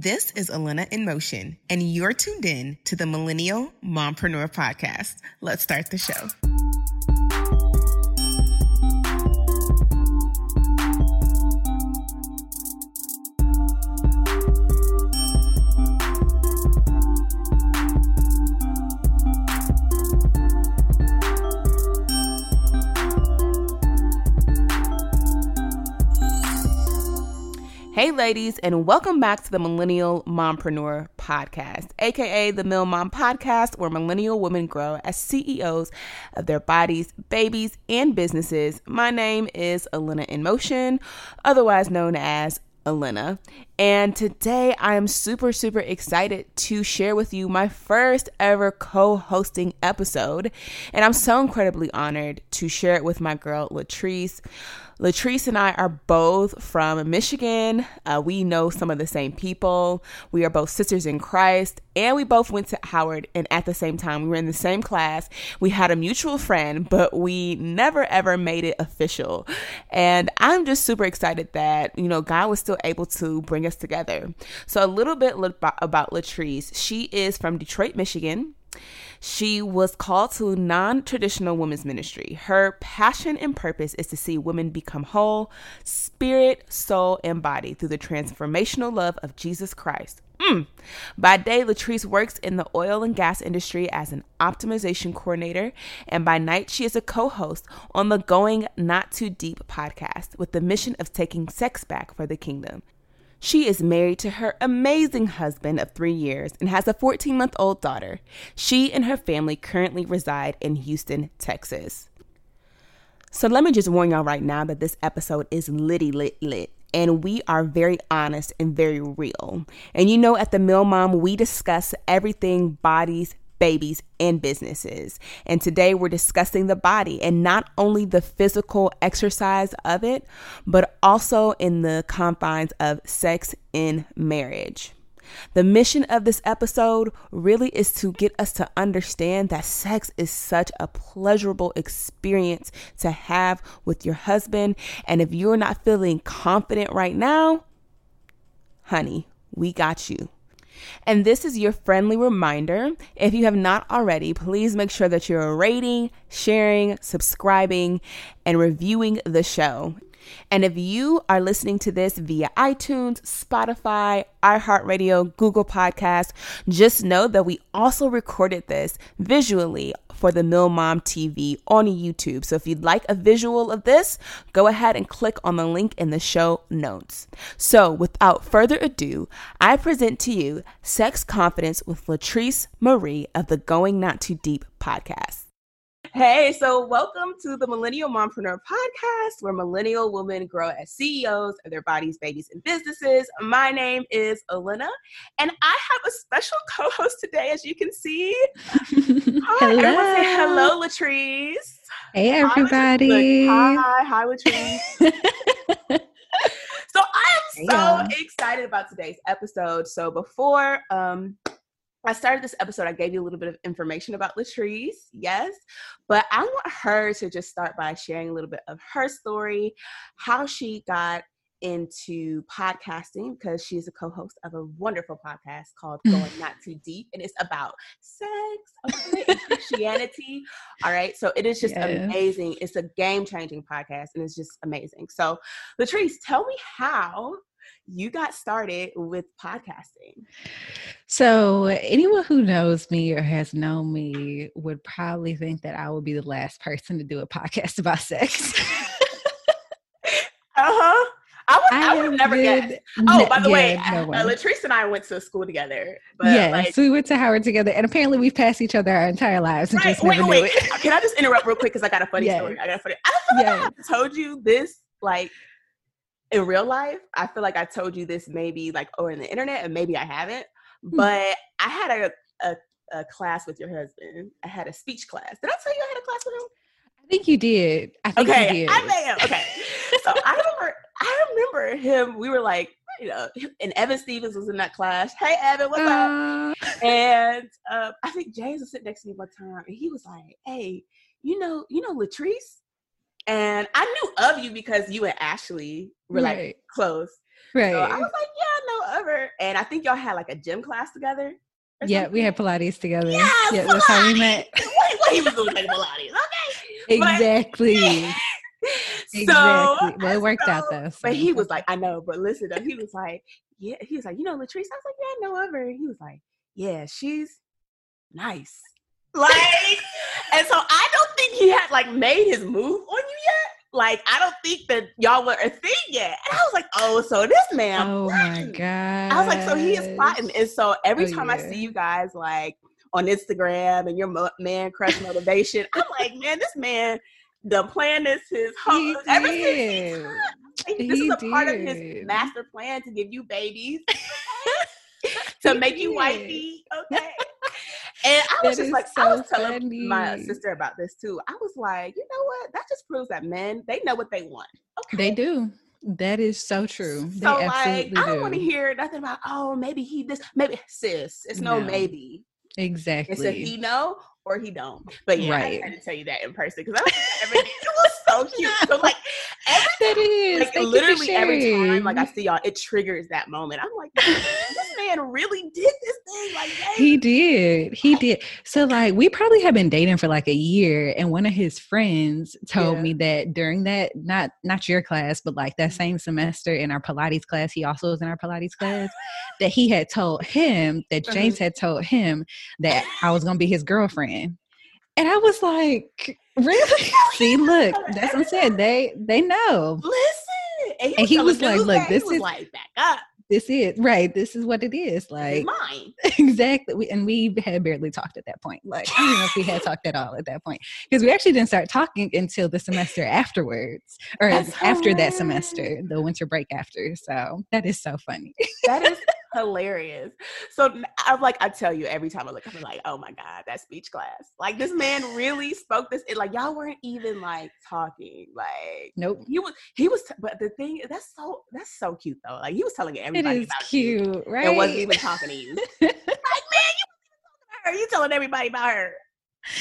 This is Elena in Motion, and you're tuned in to the Millennial Mompreneur Podcast. Let's start the show. Hey, ladies, and welcome back to the Millennial Mompreneur Podcast, aka the Mill Mom Podcast, where millennial women grow as CEOs of their bodies, babies, and businesses. My name is Elena in Motion, otherwise known as Elena. And today I am super, super excited to share with you my first ever co hosting episode. And I'm so incredibly honored to share it with my girl, Latrece. Latrece and I are both from Michigan. Uh, we know some of the same people. We are both sisters in Christ, and we both went to Howard. And at the same time, we were in the same class. We had a mutual friend, but we never ever made it official. And I'm just super excited that, you know, God was still able to bring us together. So, a little bit about Latrece. She is from Detroit, Michigan. She was called to non traditional women's ministry. Her passion and purpose is to see women become whole, spirit, soul, and body through the transformational love of Jesus Christ. Mm. By day, Latrece works in the oil and gas industry as an optimization coordinator, and by night, she is a co host on the Going Not Too Deep podcast with the mission of taking sex back for the kingdom. She is married to her amazing husband of three years and has a 14 month old daughter. She and her family currently reside in Houston, Texas. So let me just warn y'all right now that this episode is litty lit lit. And we are very honest and very real. And you know, at the Mill Mom, we discuss everything bodies, babies, and businesses. And today we're discussing the body and not only the physical exercise of it, but also in the confines of sex in marriage. The mission of this episode really is to get us to understand that sex is such a pleasurable experience to have with your husband. And if you're not feeling confident right now, honey, we got you. And this is your friendly reminder. If you have not already, please make sure that you're rating, sharing, subscribing, and reviewing the show. And if you are listening to this via iTunes, Spotify, iHeartRadio, Google Podcast, just know that we also recorded this visually for the Mill Mom TV on YouTube. So if you'd like a visual of this, go ahead and click on the link in the show notes. So without further ado, I present to you Sex Confidence with Latrece Marie of the Going Not Too Deep podcast. Hey, so welcome to the Millennial Mompreneur Podcast, where millennial women grow as CEOs of their bodies, babies, and businesses. My name is Elena, and I have a special co-host today, as you can see. Hi, hello. everyone say hello, Latrece. Hey, everybody. Hi, hi, Latrece. so I am so excited about today's episode. So before um I started this episode, I gave you a little bit of information about Latrece, yes, but I want her to just start by sharing a little bit of her story, how she got into podcasting because she's a co-host of a wonderful podcast called Going Not Too Deep, and it's about sex, okay, and Christianity. All right, so it is just yes. amazing. It's a game-changing podcast, and it's just amazing. So, Latrece, tell me how you got started with podcasting. So, anyone who knows me or has known me would probably think that I would be the last person to do a podcast about sex. uh huh. I would, I, I would have never guessed. Oh, by the yeah, way, no uh, Latrece and I went to school together. yes, like, we went to Howard together, and apparently we've passed each other our entire lives and right, just wait, never wait. Can I just interrupt real quick because I got a funny yes. story. I got a funny. I yes. like I told you this like in real life, I feel like I told you this maybe like in the internet, and maybe I haven't. Hmm. But I had a, a, a class with your husband. I had a speech class. Did I tell you I had a class with him? I think you did. I think okay, you did. I may have. Okay. so I remember I remember him, we were like, you know, and Evan Stevens was in that class. Hey Evan, what's uh... up? And uh, I think James was sitting next to me one time and he was like, Hey, you know, you know Latrece? And I knew of you because you and Ashley were like right. close. Right. So I was like, yeah, no ever. And I think y'all had like a gym class together. Yeah, something. we had Pilates together. Yes, yeah, Pilates. that's how we met. Wait, wait, he was doing like Pilates. Okay. Exactly. so, exactly. Well, it worked so, out though. So. But he was like, I know, but listen, though, he was like, yeah, he was like, you know, Latrece. I was like, yeah, I know of her. He was like, yeah, she's nice. Like, and so I don't think he had like made his move on you yet. Like, I don't think that y'all were a thing yet. And I was like, oh, so this man. Oh my god. I was like, so he is plotting. And so every Oh, time yeah. I see you guys like on Instagram and your mo- man crush motivation, I'm like, man, this man the plan is his He ever since he did. This He is a part of his master plan to give you babies, to He make you did. wifey. Okay. And I was That just like, I so was telling my sister about this too. I was like, you know what? That just proves that men they know what they want. Okay. They do. That is so true. They So like, I don't do. want to hear nothing about. Oh, maybe he this. Maybe sis. It's no, No. maybe. exactly. It's a he know or he don't. But yeah, Right. I had to tell you that in person because I was it was so cute. So like every that is like Thank literally every time like I see y'all, it triggers that moment. I'm like, this man really did this thing. Like He did. He did. So like we probably have been dating for like a year and one of his friends told Yeah. me that during that not not your class but like that same semester in our Pilates class, he also was in our Pilates class, that he had told him that Uh-huh. James had told him that I was going to be his girlfriend. And I was like, really? See, look, that's what I'm saying. They they know. listen. And he And he was like, look, that. He this was is- like back up. This is right. This is what it is. It's Like mine. exactly we, and we had barely talked at that point like i don't know if we had talked at all at that point because we actually didn't start talking until the semester afterwards or That's after that semester the winter break after so that is so funny That is hilarious. So I'm like, I tell you every time I look, I'm like, oh my God, that speech class. Like this man really spoke this. It like y'all weren't even like talking. Like nope he was, he was. But the thing that's so that's so cute though. Like he was telling everybody is about you cute right and wasn't even talking to you. like man, you wasn't even talking to her. You telling everybody about her.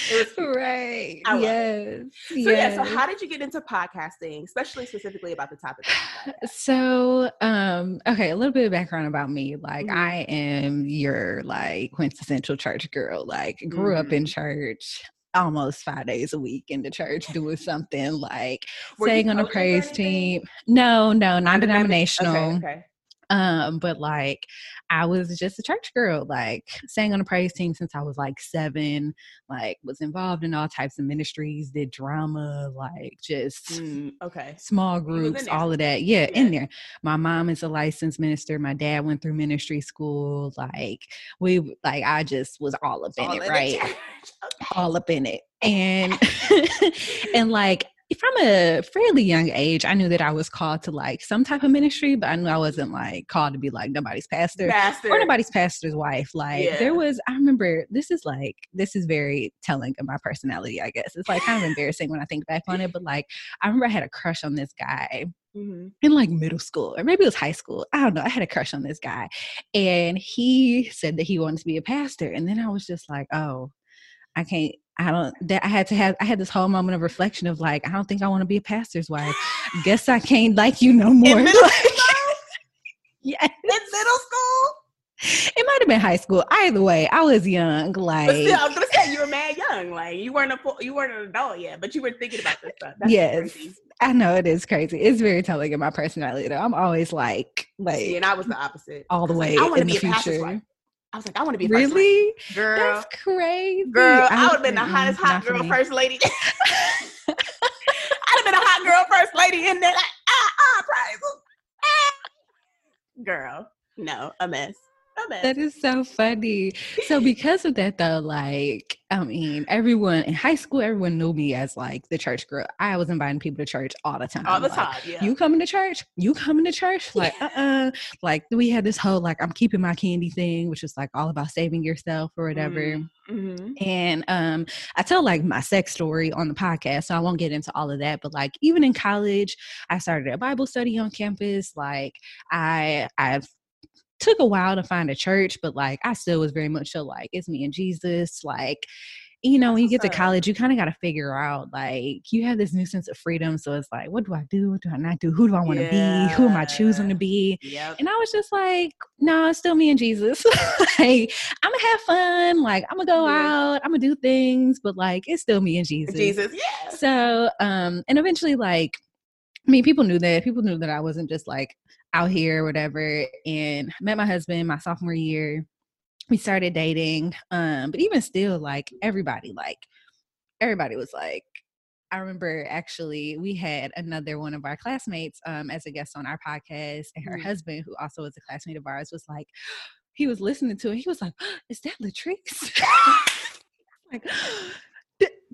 It was cute. right yes So yeah, so how did you get into podcasting, especially specifically about the topic? of the podcast? So, um, okay, a little bit of background about me. Like, Mhm. I am your like quintessential church girl. Like, grew up in Mhm. church almost five days a week in the church doing something like Were you on a praise team. No, no, non Okay, denominational. okay. Um, but like I was just a church girl, like sang on a praise team since I was like seven, like was involved in all types of ministries, did drama, like just Mm, okay. small groups, all of that. Yeah, Yeah. in there. My mom is a licensed minister. My dad went through ministry school. Like we like I just was all up in All it, in right? Okay. all up in it. And and like from a fairly young age, I knew that I was called to like some type of ministry, but I knew I wasn't like called to be like nobody's pastor Bastard. or nobody's pastor's wife. Like Yeah. there was, I remember this is like this is very telling of my personality. I guess it's like kind of embarrassing when I think back on it, but like I remember I had a crush on this guy Mhm. in like middle school or maybe it was high school. I don't know. I had a crush on this guy, and he said that he wanted to be a pastor, and then I was just like, oh, I can't. I don't. That I had to have. I had this whole moment of reflection of like, I don't think I want to be a pastor's wife. Guess I can't like you no more. In middle Like, school? yeah, In middle school? it might have been high school. Either way, I was young. Like, still, I was gonna say you were mad young. Like you weren't a full, you weren't an adult yet, but you were thinking about this stuff. That's Yes. crazy. I know it is crazy. It's very telling of my personality. Though I'm always like, like See, and I was the opposite. all the way like, I want to in be the a pastor's future. wife. I was like, I want to be a first lady. Really? girl. That's crazy. Girl, I, I would have been the hottest hot girl first lady. I'd have been a hot girl first lady in there. Like, ah, ah, praise. Ah. Girl, no, a mess. That is so funny. So because of that though, like I mean, everyone in high school, everyone knew me as like the church girl. I was inviting people to church all the time. All the like, time, yeah. You coming to church? You coming to church? Like, uh uh Like we had this whole like I'm keeping my candy thing, which is like all about saving yourself or whatever. hmm And um, I tell like my sex story on the podcast, so I won't get into all of that. But like even in college, I started a Bible study on campus. Like I I've took a while to find a church, but like I still was very much so like it's me and Jesus. Like you know, when you get to college, you kind of got to figure out like you have this new sense of freedom. So it's like, what do I do? What do I not do? Who do I want to yeah. be? Who am I choosing to be? Yep. And I was just like, no, nah, it's still me and Jesus. like, I'm gonna have fun. Like, I'm gonna go yeah. out. I'm gonna do things, but like, it's still me and Jesus. Jesus, yeah. So, um, and eventually, like, I mean, people knew that. People knew that I wasn't just like out here or whatever. And met my husband my sophomore year we started dating um but even still like everybody like everybody was like I remember actually we had another one of our classmates um, as a guest on our podcast, and her mm-hmm. husband, who also was a classmate of ours, was like, he was listening to it. He was like, "Is that Latrece?" like,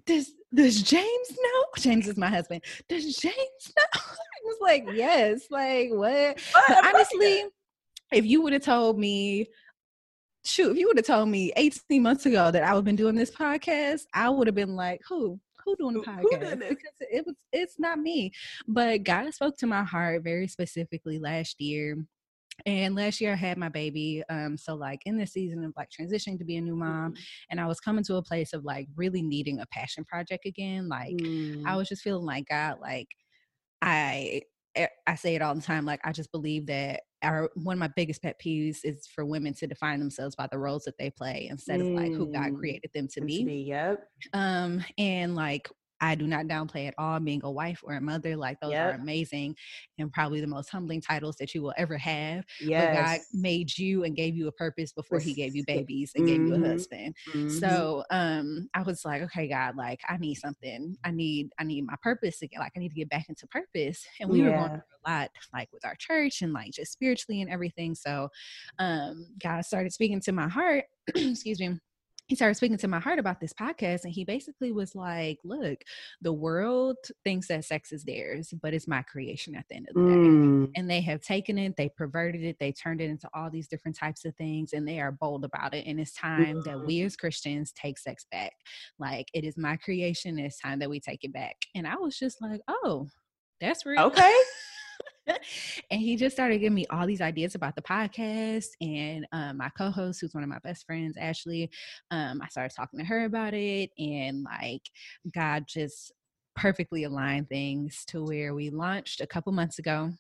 does does James know? James is my husband. Does James know? I was like, yes. Like what? But honestly, if you would have told me shoot, if you would have told me 18 months ago that I would have been doing this podcast, I would have been like, who? Who doing the podcast? Because it was it's not me. But God spoke to my heart very specifically last year. And last year I had my baby. Um, so like in the season of like transitioning to be a new mom, mm. and I was coming to a place of like really needing a passion project again. Like mm. I was just feeling like God, like I eh, I say it all the time. Like I just believe that our one of my biggest pet peeves is for women to define themselves by the roles that they play instead of like who God mm, created them to be. be. Yep. Um, and like I do not downplay at all being a wife or a mother. Like those yep. are amazing and probably the most humbling titles that you will ever have. Yes. But God made you and gave you a purpose before he gave you babies and mm-hmm. gave you a mm-hmm. husband. Mm-hmm. So um I was like, okay, God, like I need something. I need I need my purpose again. Like I need to get back into purpose. And we yeah. were going through a lot like with our church and like just spiritually and everything. So um God started speaking to my heart, excuse me he started speaking to my heart about this podcast and he basically was like look the world thinks that sex is theirs but it's my creation at the end of the mm. day and they have taken it they perverted it they turned it into all these different types of things and they are bold about it and it's time mm. that we as christians take sex back. Like it is my creation it's time that we take it back. And i was just like oh that's real. Okay and he just started giving me all these ideas about the podcast and um, my co-host who's one of my best friends ashley um, i started talking to her about it and like god just perfectly aligned things to where we launched a couple months ago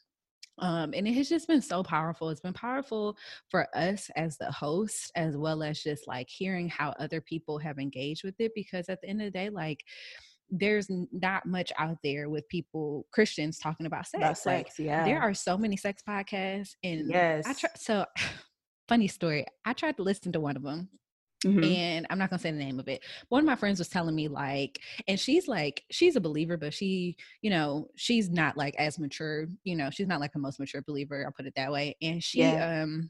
um, and it has just been so powerful. It's been powerful for us as the host, as well as just like hearing how other people have engaged with it. Because at the end of the day, like there's not much out there with people Christians talking about sex. About sex, like, yeah. There are so many sex podcasts, and yes, I try. So, funny story. I tried to listen to one of them. Mm-hmm. And I'm not gonna say the name of it. One of my friends was telling me like, and she's like, she's a believer, but she, you know, she's not like as mature. You know, she's not like a most mature believer. I'll put it that way. And she, yeah. um,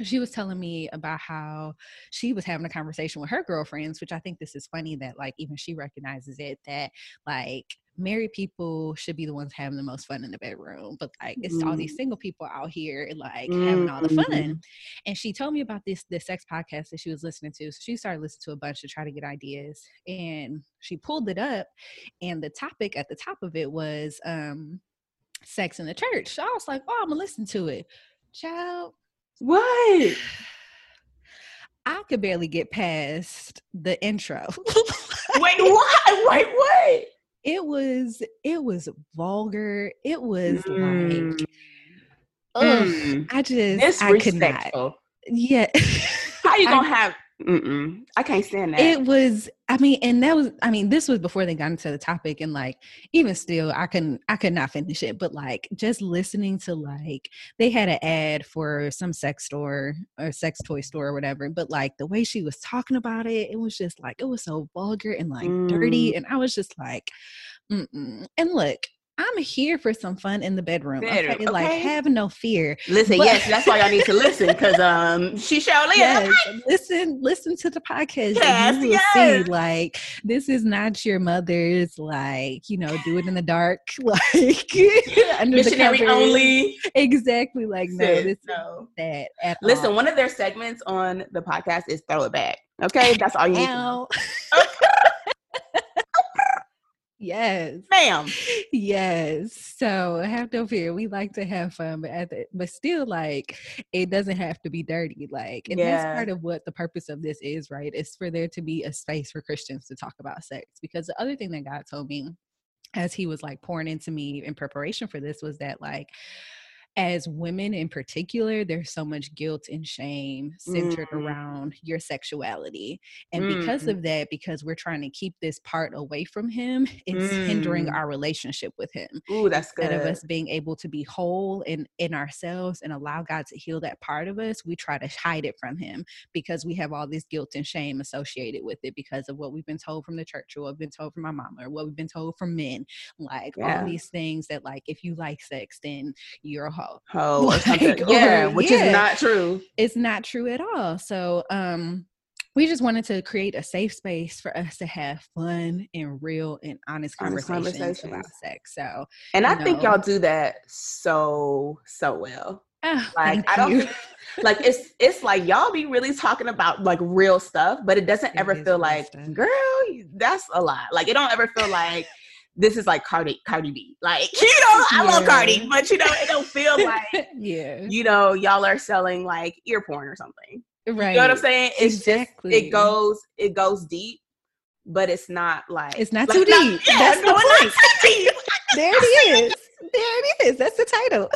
she was telling me about how she was having a conversation with her girlfriends, which I think this is funny that like even she recognizes it that like married people should be the ones having the most fun in the bedroom, but like it's mm all these mm-hmm. single people out here like mm having all the fun. Mm-hmm. And she told me about this this sex podcast that she was listening to. So she started listening to a bunch to try to get ideas, and she pulled it up, and the topic at the top of it was um sex in the church. So I was like, oh, I'm gonna listen to it. Child, what? I could barely get past the intro. Wait, what? Wait, what? It was it was vulgar. It was mm. like mm. I just I could not. Yeah. How you gonna I, have Mm-mm. I can't stand that. It was, I mean, and that was, I mean, this was before they got into the topic, and like, even still, I couldn't, I could not finish it. But like, just listening to like, they had an ad for some sex store or sex toy store or whatever, but like the way she was talking about it, it was just like, it was so vulgar and like mm. dirty, and I was just like, Mm-mm. and look, I'm here for some fun in the bedroom. Okay? okay? Like have no fear. Listen, but- yes, that's why y'all need to listen because um she surely yes, listen, listen to the podcast. Yes, you will yes. see like this is not your mother's like, you know, do it in the dark, like under missionary the only. Exactly. Like no, this no. that at Listen, all. one of their segments on the podcast is throw it back. Okay, that's all you need. Yes. Ma'am. Yes. So have no fear. We like to have fun, but at the, but still like it doesn't have to be dirty. Like and Yeah. that's part of what the purpose of this is, right? It's for there to be a space for Christians to talk about sex. Because the other thing that God told me as he was like pouring into me in preparation for this was that like as women in particular, there's so much guilt and shame centered Mm. around your sexuality. And because Mm. of that, because we're trying to keep this part away from him, it's hindering Mm. our relationship with him. Ooh, that's good. Instead of us being able to be whole in, in ourselves and allow God to heal that part of us, we try to hide it from him because we have all this guilt and shame associated with it because of what we've been told from the church or what we've been told from our mama or what we've been told from men. Like Yeah. all these things that like if you like sex, then you're a hoe Hoe or something. Like, yeah, or- which yeah. is not true. it's not true at all. So um we just wanted to create a safe space for us to have fun and real and honest Honest conversations, conversations. about sex. So And I you think y'all do that so so well. ah, Like thank I don't you. think like it's it's like y'all be really talking about like real stuff, but it doesn't It ever feel like, stuff. girl, that's a lot. Like it don't ever feel like this is like Cardi Cardi B. Like, you know, I love Cardi, but you know, it don't feel like yeah. you know, y'all are selling like ear porn or something. Right. You know what I'm saying? It's Exactly. just it goes it goes deep, but it's not like It's not like, too deep. yeah, That's the no, it's point. not too deep. There it is. There it is. That's the title.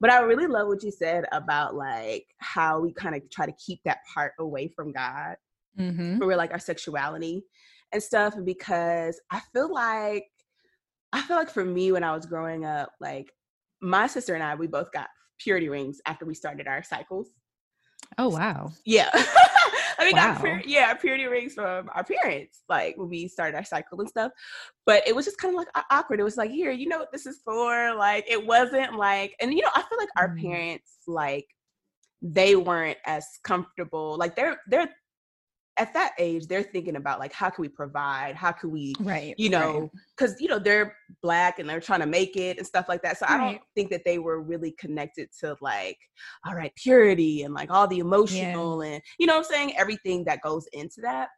But I really love what you said about like how we kind of try to keep that part away from God Mm-hmm. for like our sexuality and stuff because I feel like I feel like for me when I was growing up, like my sister and I, we both got purity rings after we started our cycles. Oh wow. Yeah. I mean, got Wow. pur- yeah, purity rings from our parents, like when we started our cycle and stuff. But it was just kind of like awkward. It was like, here, you know what this is for? Like, it wasn't like, and you know, I feel like our Mm. parents, like, they weren't as comfortable. Like, they're they're at that age, they're thinking about like, how can we provide? How can we Right. you know, because you know they're black and they're trying to make it and stuff like that. So I don't think that they were really connected to like, all right, purity and like all the emotional and you know what I'm saying, everything that goes into that.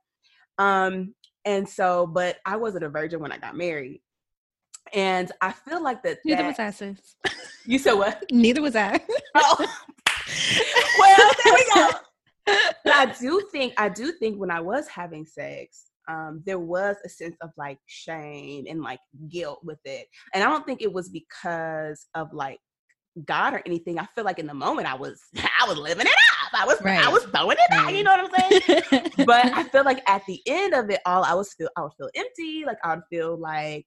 Um, and so, but I wasn't a virgin when I got married, and I feel like that. Neither that- was I, sis. You said what? Neither was I. Oh. well, there we go. But I do think I do think when I was having sex, um, there was a sense of like shame and like guilt with it, and I don't think it was because of like God or anything. I feel like in the moment I was I was living it up. I was I was throwing it out. You know what I'm saying? but I feel like at the end of it all, I was feel I would feel empty. Like I would feel like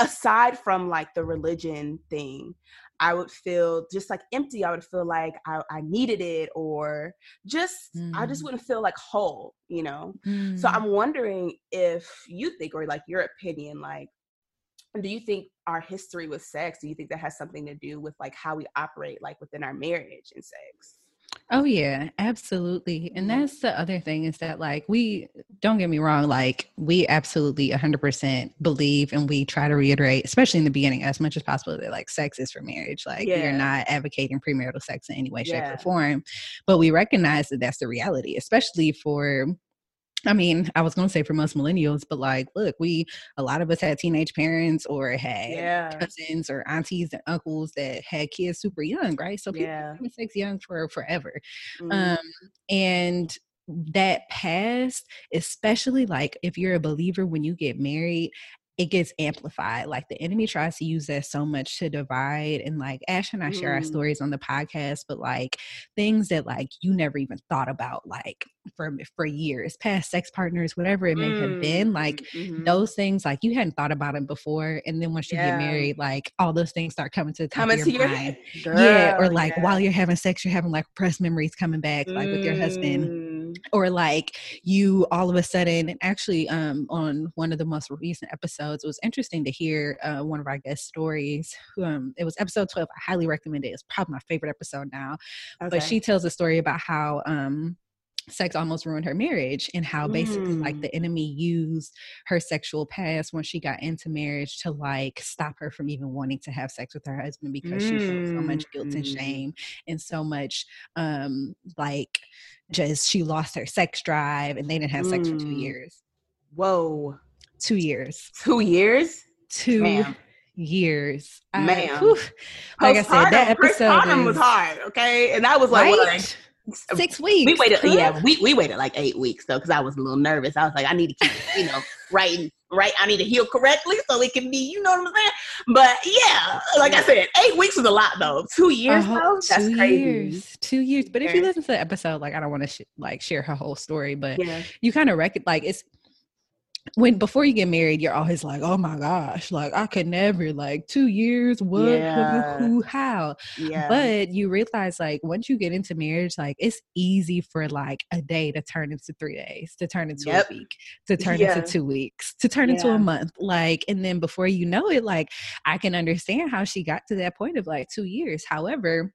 aside from like the religion thing, I would feel just like empty. I would feel like I, I needed it or just I just Mm. wouldn't feel like whole, you know? So Mm. I'm wondering if you think or like your opinion, like do you think our history with sex, do you think that has something to do with like how we operate like within our marriage and sex? Oh yeah, absolutely. And Mhm. that's the other thing is that like we don't get me wrong, like we absolutely 100% believe and we try to reiterate, especially in the beginning as much as possible that like sex is for marriage. Like Yeah. you're not advocating premarital sex in any way shape Yeah. or form, but we recognize that that's the reality, especially for I mean, I was going to say for most millennials, but like, look, we, a lot of us had teenage parents or had Yeah. cousins or aunties and uncles that had kids super young, right? So people Yeah. sex young for forever. Mhm. Um, and that past, especially like if you're a believer when you get married, it gets amplified. Like the enemy tries to use that so much to divide. And like Ash and I share our Mm. stories on the podcast, but like things that like you never even thought about, like for for years, past sex partners, whatever it may have been, like Mhm. those things like you hadn't thought about them before and then once you Yeah. get married like all those things start coming to the top coming of to your mind head. yeah or like yeah. while you're having sex you're having like repressed memories coming back like with your husband Mm. or like you all of a sudden and actually um on one of the most recent episodes it was interesting to hear uh, one of our guest stories um it was episode 12 i highly recommend it it's probably my favorite episode now but she tells a story about how um sex almost ruined her marriage and how basically like Mm. the enemy used her sexual past when she got into marriage to like stop her from even wanting to have sex with her husband because she felt so much guilt and Mm. shame and so much um like just she lost her sex drive and they didn't have sex for two Mm. years Whoa. Two years. Two years. Two Ma'am. years. I- whew. like I said, that episode was hard. Okay, and that was like, right? Six weeks. we waited. huh? Yeah, we we waited like eight weeks though, because I was a little nervous. I was like, I need to keep, you know, writing right. I need to heal correctly so it can be, you know what I'm saying. But yeah, like I said, eight weeks was a lot though. Two years Uh-huh, though, that's two crazy. years. Two years. But if you listen to the episode, like I don't want to sh- like share her whole story, but Yeah, you kind of reckon like it's when before you get married, you're always like, oh my gosh, like I could never like two years. What? Who- Yeah. Who? How? yeah. But you realize like once you get into marriage, like it's easy for like a day to turn into three days, to turn into Yep. a week, to turn Yeah. into two weeks, to turn into a month. Like, and then before you know it, like I can understand how she got to that point of like two years. However,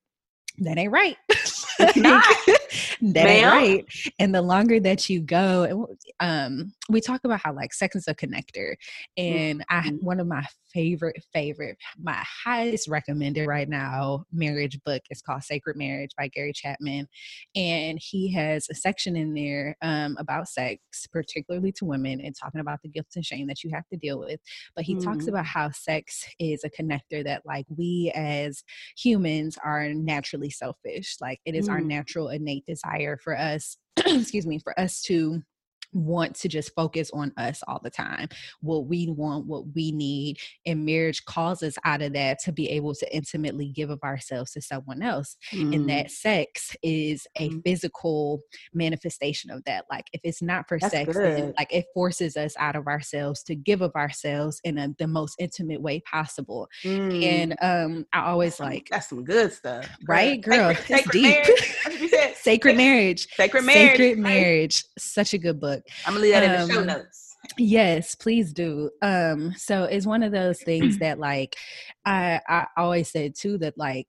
that ain't right. that ain't right. And the longer that you go, um, we talk about how like sex is a connector, and I Mhm. one of my favorite favorite my highest recommended right now marriage book is called Sacred Marriage by Gary Chapman, and he has a section in there um, about sex, particularly to women, and talking about the guilt and shame that you have to deal with. But he talks Mhm. about how sex is a connector that like we as humans are naturally selfish. Like it is our Mm. natural innate desire for us, excuse me, for us to want to just focus on us all the time what we want what we need and marriage calls us out of that to be able to intimately give of ourselves to someone else and Mm. that sex is a Mm. physical manifestation of that like if it's not for That's sex like it forces us out of ourselves to give of ourselves in a, the most intimate way possible Mm. and um i always like that's some good stuff, right girl Sacred, deep marriage. Sacred marriage Sacred marriage. sacred marriage such a good book I'm gonna leave that in the show Um, notes. Yes, please do. Um, so it's one of those things that like I I always said too that like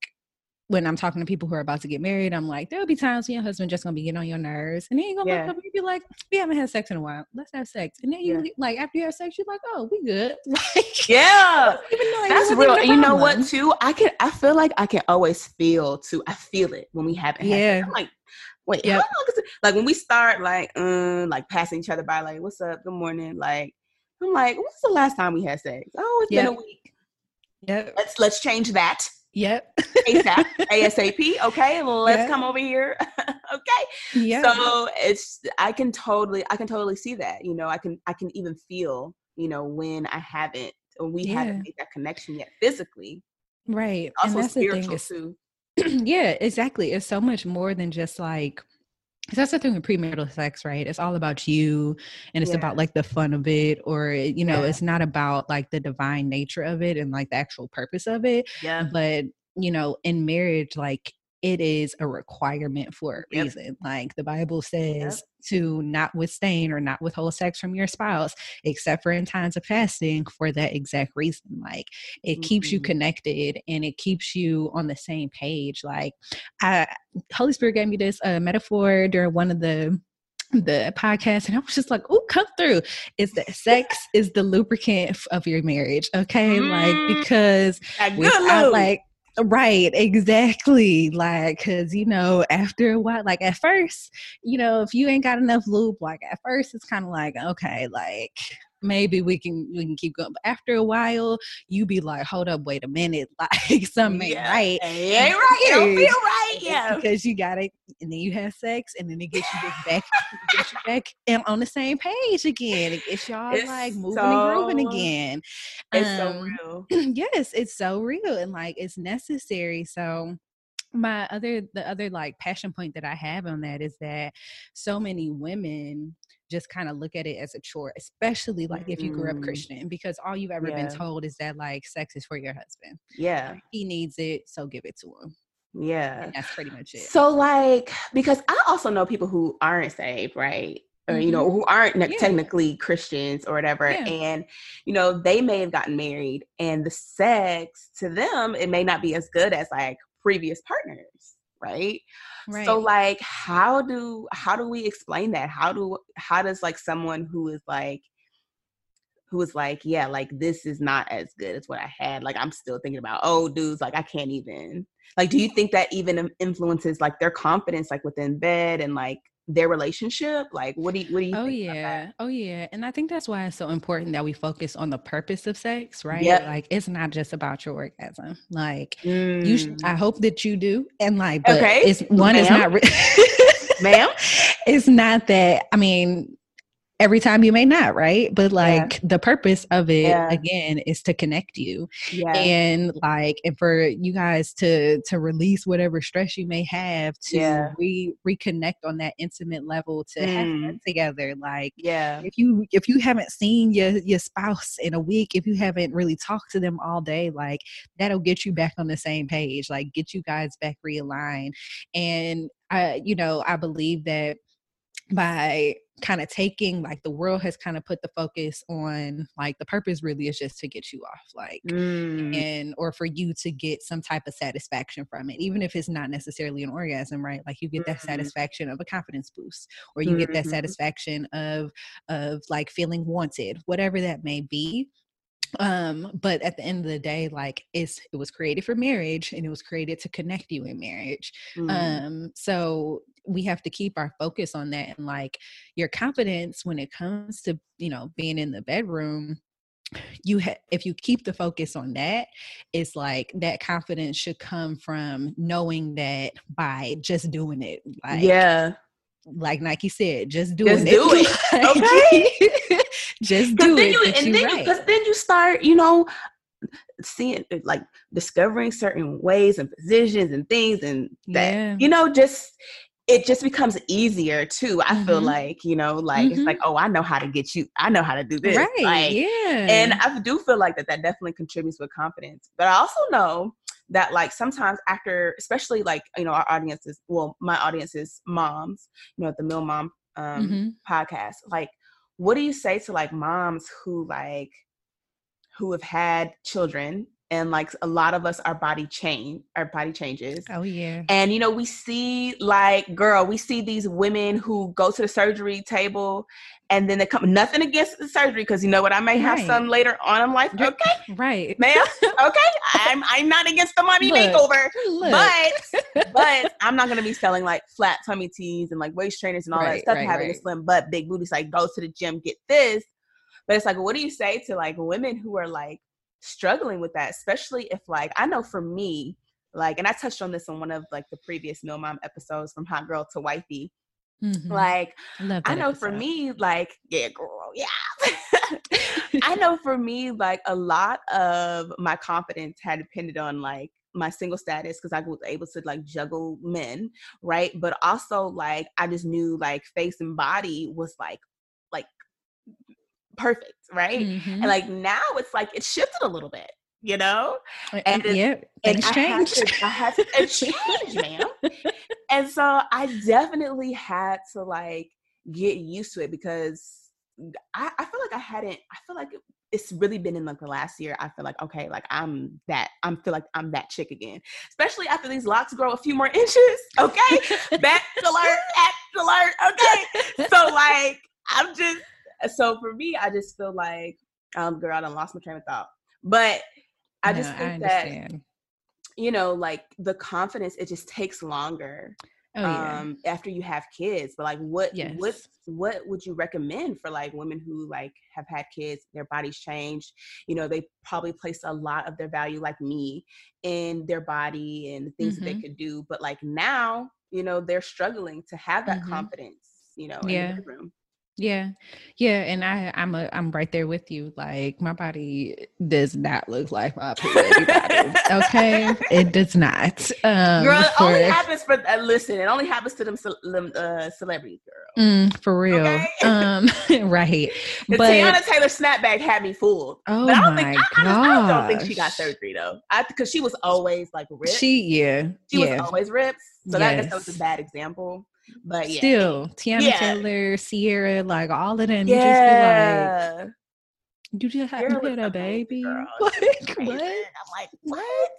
when I'm talking to people who are about to get married, I'm like, there'll be times when your husband just gonna be getting on your nerves, and then you're gonna Yeah. look up and be like, we haven't had sex in a while, let's have sex, and then you Yeah. like after you have sex, you're like, oh, we good, like Yeah. even though That's real. And you know what too? I can I feel like I can always feel too. I feel it when we haven't Yeah. I'm like, wait, Yep. how long is it? Like when we start like um like passing each other by, like, what's up? Good morning. Like, I'm like, when's the last time we had sex? Oh, it's been a week. Yep, Let's let's change that. yep, ASAP. ASAP. Okay. Let's Yeah. come over here. okay. yeah, So it's I can totally I can totally see that. You know, I can I can even feel, you know, when I haven't when we Yeah. haven't made that connection yet physically. right. and Also that's the thing spiritual is too. yeah, exactly. It's so much more than just like that's the thing with premarital sex, right? It's all about you and it's Yeah. about like the fun of it, or eh, you know, Yeah. it's not about like the divine nature of it and like the actual purpose of it. Yeah. But you know, in marriage, like it is a requirement for a Yep. reason. Like the Bible says to not withstand or not withhold sex from your spouse, except for in times of fasting for that exact reason. Like it keeps you Mhm. connected and it keeps you on the same page. Like I Holy Spirit gave me this uh, metaphor during one of the the podcast and I was just like, oh, come through. Is that sex is the lubricant of your marriage. Okay. Mm. Like because That good without like right exactly like because you know after a while like at first you know if you ain't got enough lube like at first it's kind of like okay like maybe we can we can keep going but after a while you be like hold up wait a minute like something ain't Yeah. right ain't right. It don't feel right. Yeah. because you got it and then you have sex and then it gets you just back gets you back and on the same page again it gets y'all It's like moving and grooving so- again It's so Um, real. yes it's so real and like it's necessary so my other the other like passion point that i have on that is that so many women just kind of look at it as a chore especially like if you grew up Mm. christian because all you've ever been told is that like sex is for your husband Yeah. he needs it so give it to him Yeah. and that's pretty much it So like because I also know people who aren't saved, right? Or you know, who aren't ne- Yeah. technically Christians or whatever Yeah. and you know, they may have gotten married and the sex to them it may not be as good as like previous partners, right? right So like how do how do we explain that? How do how does like someone who is like who is like, yeah, like this is not as good as what I had. Like I'm still thinking about, oh dudes, like I can't even like do you think that even influences like their confidence like within bed and like their relationship? Like, what do you, what do you? Oh yeah, oh yeah, and I think that's why it's so important that we focus on the purpose of sex, right? Yep. Like, it's not just about your orgasm. Like, you, Mm. sh- I hope that you do, and like, Okay, it's one is not. Re- ma'am. it's not that. I mean, every time you may not, right? But like, the purpose of it Yeah. again is to connect you, Yeah. and like and for you guys to to release whatever stress you may have to Yeah. re reconnect on that intimate level to have Mm. fun together like yeah. if you if you haven't seen your your spouse in a week if you haven't really talked to them all day like that'll get you back on the same page like get you guys back realigned and i you know i believe that by kind of taking like the world has kind of put the focus on like the purpose really is just to get you off like Mm. and or for you to get some type of satisfaction from it even if it's not necessarily an orgasm right like you get that Mhm. satisfaction of a confidence boost or you get that Mhm. satisfaction of of like feeling wanted whatever that may be um but at the end of the day like it's it was created for marriage and it was created to connect you in marriage Mm. um so we have to keep our focus on that and like your confidence when it comes to you know being in the bedroom you ha- if you keep the focus on that it's like that confidence should come from knowing that by just doing it like yeah. like nike said just doing Just it do it, okay just do then it you and then right. because then you start, you know, seeing uh, like discovering certain ways and positions and things and that Yeah. you know just it just becomes easier too. I feel Mhm. like you know, like it's Mhm. like oh, I know how to get you. I know how to do this. right Like, yeah and I do feel like that that definitely contributes with confidence. But I also know that like sometimes after, especially like you know our audience is well, my audience is moms. You know, at the Mill Mom um, Mhm. podcast. Like, what do you say to like moms who like who have had children and like a lot of us our body change our body changes oh yeah and you know, we see like, girl, we see these women who go to the surgery table and then they come nothing against the surgery because you know what, I may have Right. some later on in life. You're- Okay, right ma'am. Okay. I'm I'm not against the mommy Look, makeover. Look. But but I'm not gonna be selling like flat tummy tees and like waist trainers and all that stuff, right, having a slim butt, big booties, like go to the gym, get this. But it's like, what do you say to like women who are like struggling with that, especially if like I know for me, like, and I touched on this on one of like the previous Mill Mom episodes from Hot Girl to Wifey. Mhm. Like, I that know for me, like, yeah, girl, yeah. I know for me, like a lot of my confidence had depended on like my single status because I was able to like juggle men, right? But also like I just knew like face and body was like perfect, right? Mhm. And like now it's like it shifted a little bit, you know? and, and it- yeah, And things I had changed. to, I had to it changed, ma'am. And so I definitely had to like get used to it because I, I feel like I hadn't, I feel like it's really been in like the last year. I feel like, okay, like I'm that, I'm feel like I'm that chick again, especially after these locks grow a few more inches. Okay. Back alert, act alert. Okay. So like, I'm just, so for me, I just feel like, um, girl, I done lost my train of thought, but I just No, think that, you know, like the confidence, it just takes longer Oh yeah. um after you have kids but like what what Yes. what would you recommend for like women who like have had kids their bodies changed you know they probably place a lot of their value like me in their body and the things that they Mhm. could do but like now you know they're struggling to have that Mhm. confidence you know Yeah. in the bedroom Yeah. Yeah. And I, I'm a I'm right there with you. Like my body does not look like my baby body. Okay. It does not. Um girl it only happens for uh, listen it only happens to them, ce- them uh, celebrities girl mm, for real. Okay? Um right. the But Teyana Taylor snapback had me fooled. oh but I don't my think I, I, I don't think she got surgery though. I because she was always like ripped. She yeah. She yeah. was always ripped. So that, that was a bad example. But yeah. Still, Teyana Yeah. Taylor, Ciara, like all of them, you just Yeah. be like, you just you was had a baby. girl. Like She was amazing. what? I'm like, what?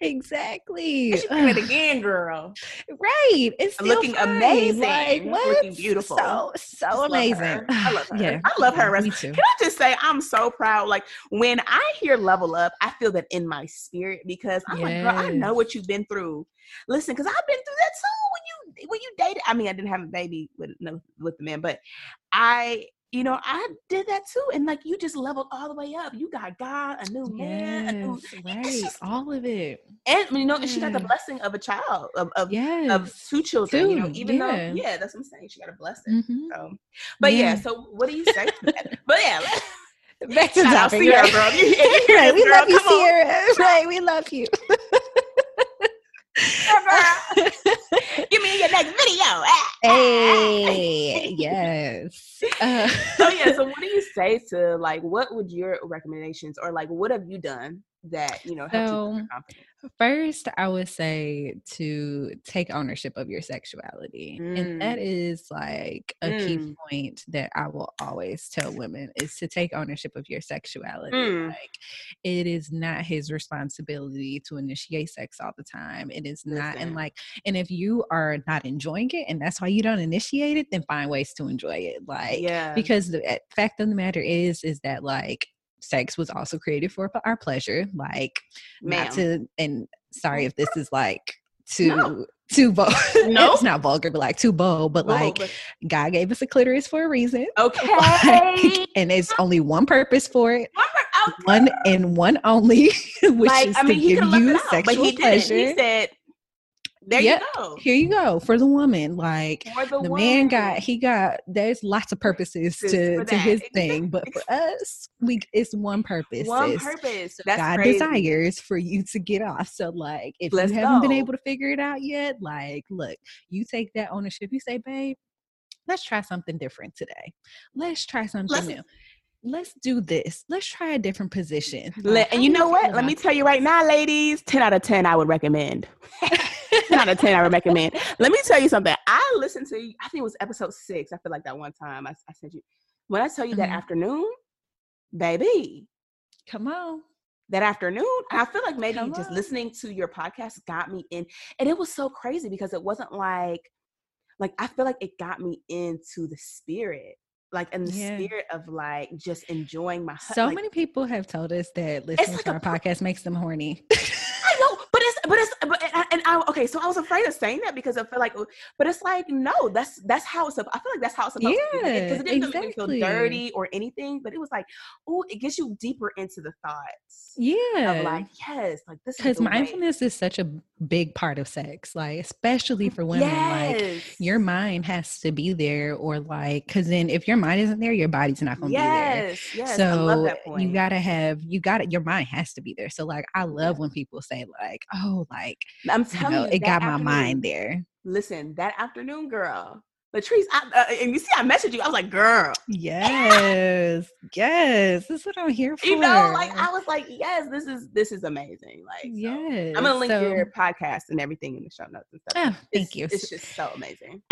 Exactly. Did it again, girl. Right. It's Looking amazing. Like what? Looking beautiful. So Just so love amazing. her. I love her. Yeah. I love her. Me too. Can I just say I'm so proud? Like when I hear level up, I feel that in my spirit because I'm like, girl, I know what you've been through. Listen, because I've been through that too. When you dated, I mean, I didn't have a baby with no with the man, but I you know, I did that too. And like you just leveled all the way up. You got God, a new man, a new right. Just, all of it. And you know, yeah. and she got the blessing of a child, of of, yes. of two children, two. you know, even yeah. though yeah, that's what I'm saying. She got a blessing. Mm-hmm. So but yeah. yeah. so what do you say but yeah, back to topic. Ciara, right. girl. You, you right. We girl. love you, Ciara. On. Right, we love you. Give me your next video. Ah, ah, ah. hey, yes. Uh, so yeah, so what do you say to like what would your recommendations or like what have you done that you know so, you First, I would say to take ownership of your sexuality. Mm. And that mm. like a mm. key point that I will always tell women is to take ownership of your sexuality. Mm. Like it is not his responsibility to initiate sex all the time. It is Listen. not and like and if you are not enjoying it and that's why you don't initiate it, then find ways to enjoy it. Like yeah. because the eh, fact of the matter is is that like sex was also created for our pleasure. Like, Ma'am. not to, and sorry if this is like too no. too bold. No, it's not vulgar, but like too bold. But like, but- God gave us a clitoris for a reason. Okay, like, and it's only one purpose for it. One, oh, and one only, which like, is I mean, to give you sexual pleasure. He said there yep. you go. Here you go for the woman. Like the, the man got he got there's lots of purposes to to his thing, but for us, we it's one purpose. One purpose. That's God crazy. desires for you to get off. So like if Let's you haven't go. been able to figure it out yet, like look, you take that ownership. You say, babe, let's try something different today. Let's try something let's, new let's do this. Let's try a different position. Let, and you know what? Let me tell you right now, ladies, 10 out of 10, I would recommend. 10 out of 10, I would recommend. Let me tell you something. I listened to, I think it was episode six. I feel like that one time I, I sent you. When I tell you mm-hmm. that afternoon, baby. Come on. That afternoon, I feel like maybe just listening to your podcast got me in. And it was so crazy because it wasn't like, like, I feel like it got me into the spirit like in the yeah. spirit of like just enjoying my so like, many people have told us that listening like to our podcast makes them horny I know, but it's but it's but and, I okay, so I was afraid of saying that because I feel like, but it's like no, that's that's how it's. I feel like that's how it's supposed yeah, to be because it didn't exactly. feel dirty or anything, but it was like, oh, it gets you deeper into the thoughts. Yeah, of like yes, like this because mindfulness way. is such a big part of sex, like especially mm, for women. Yes. Like your mind has to be there, or like because then if your mind isn't there, your body's not going to yes, be there. Yes, so you gotta have you gotta your mind has to be there. So like I love yeah. when people say like, oh, like I'm telling you, know, you it got my mind there. Listen, that afternoon, girl. Latrece, I, uh, and you see, I messaged you. I was like, "Girl, yes, yes, this is what I'm here for." You know, like I was like, "Yes, this is this is amazing." Like, yes, I'm gonna link so, your podcast and everything in the show notes and stuff. Oh, thank you. It's just so amazing.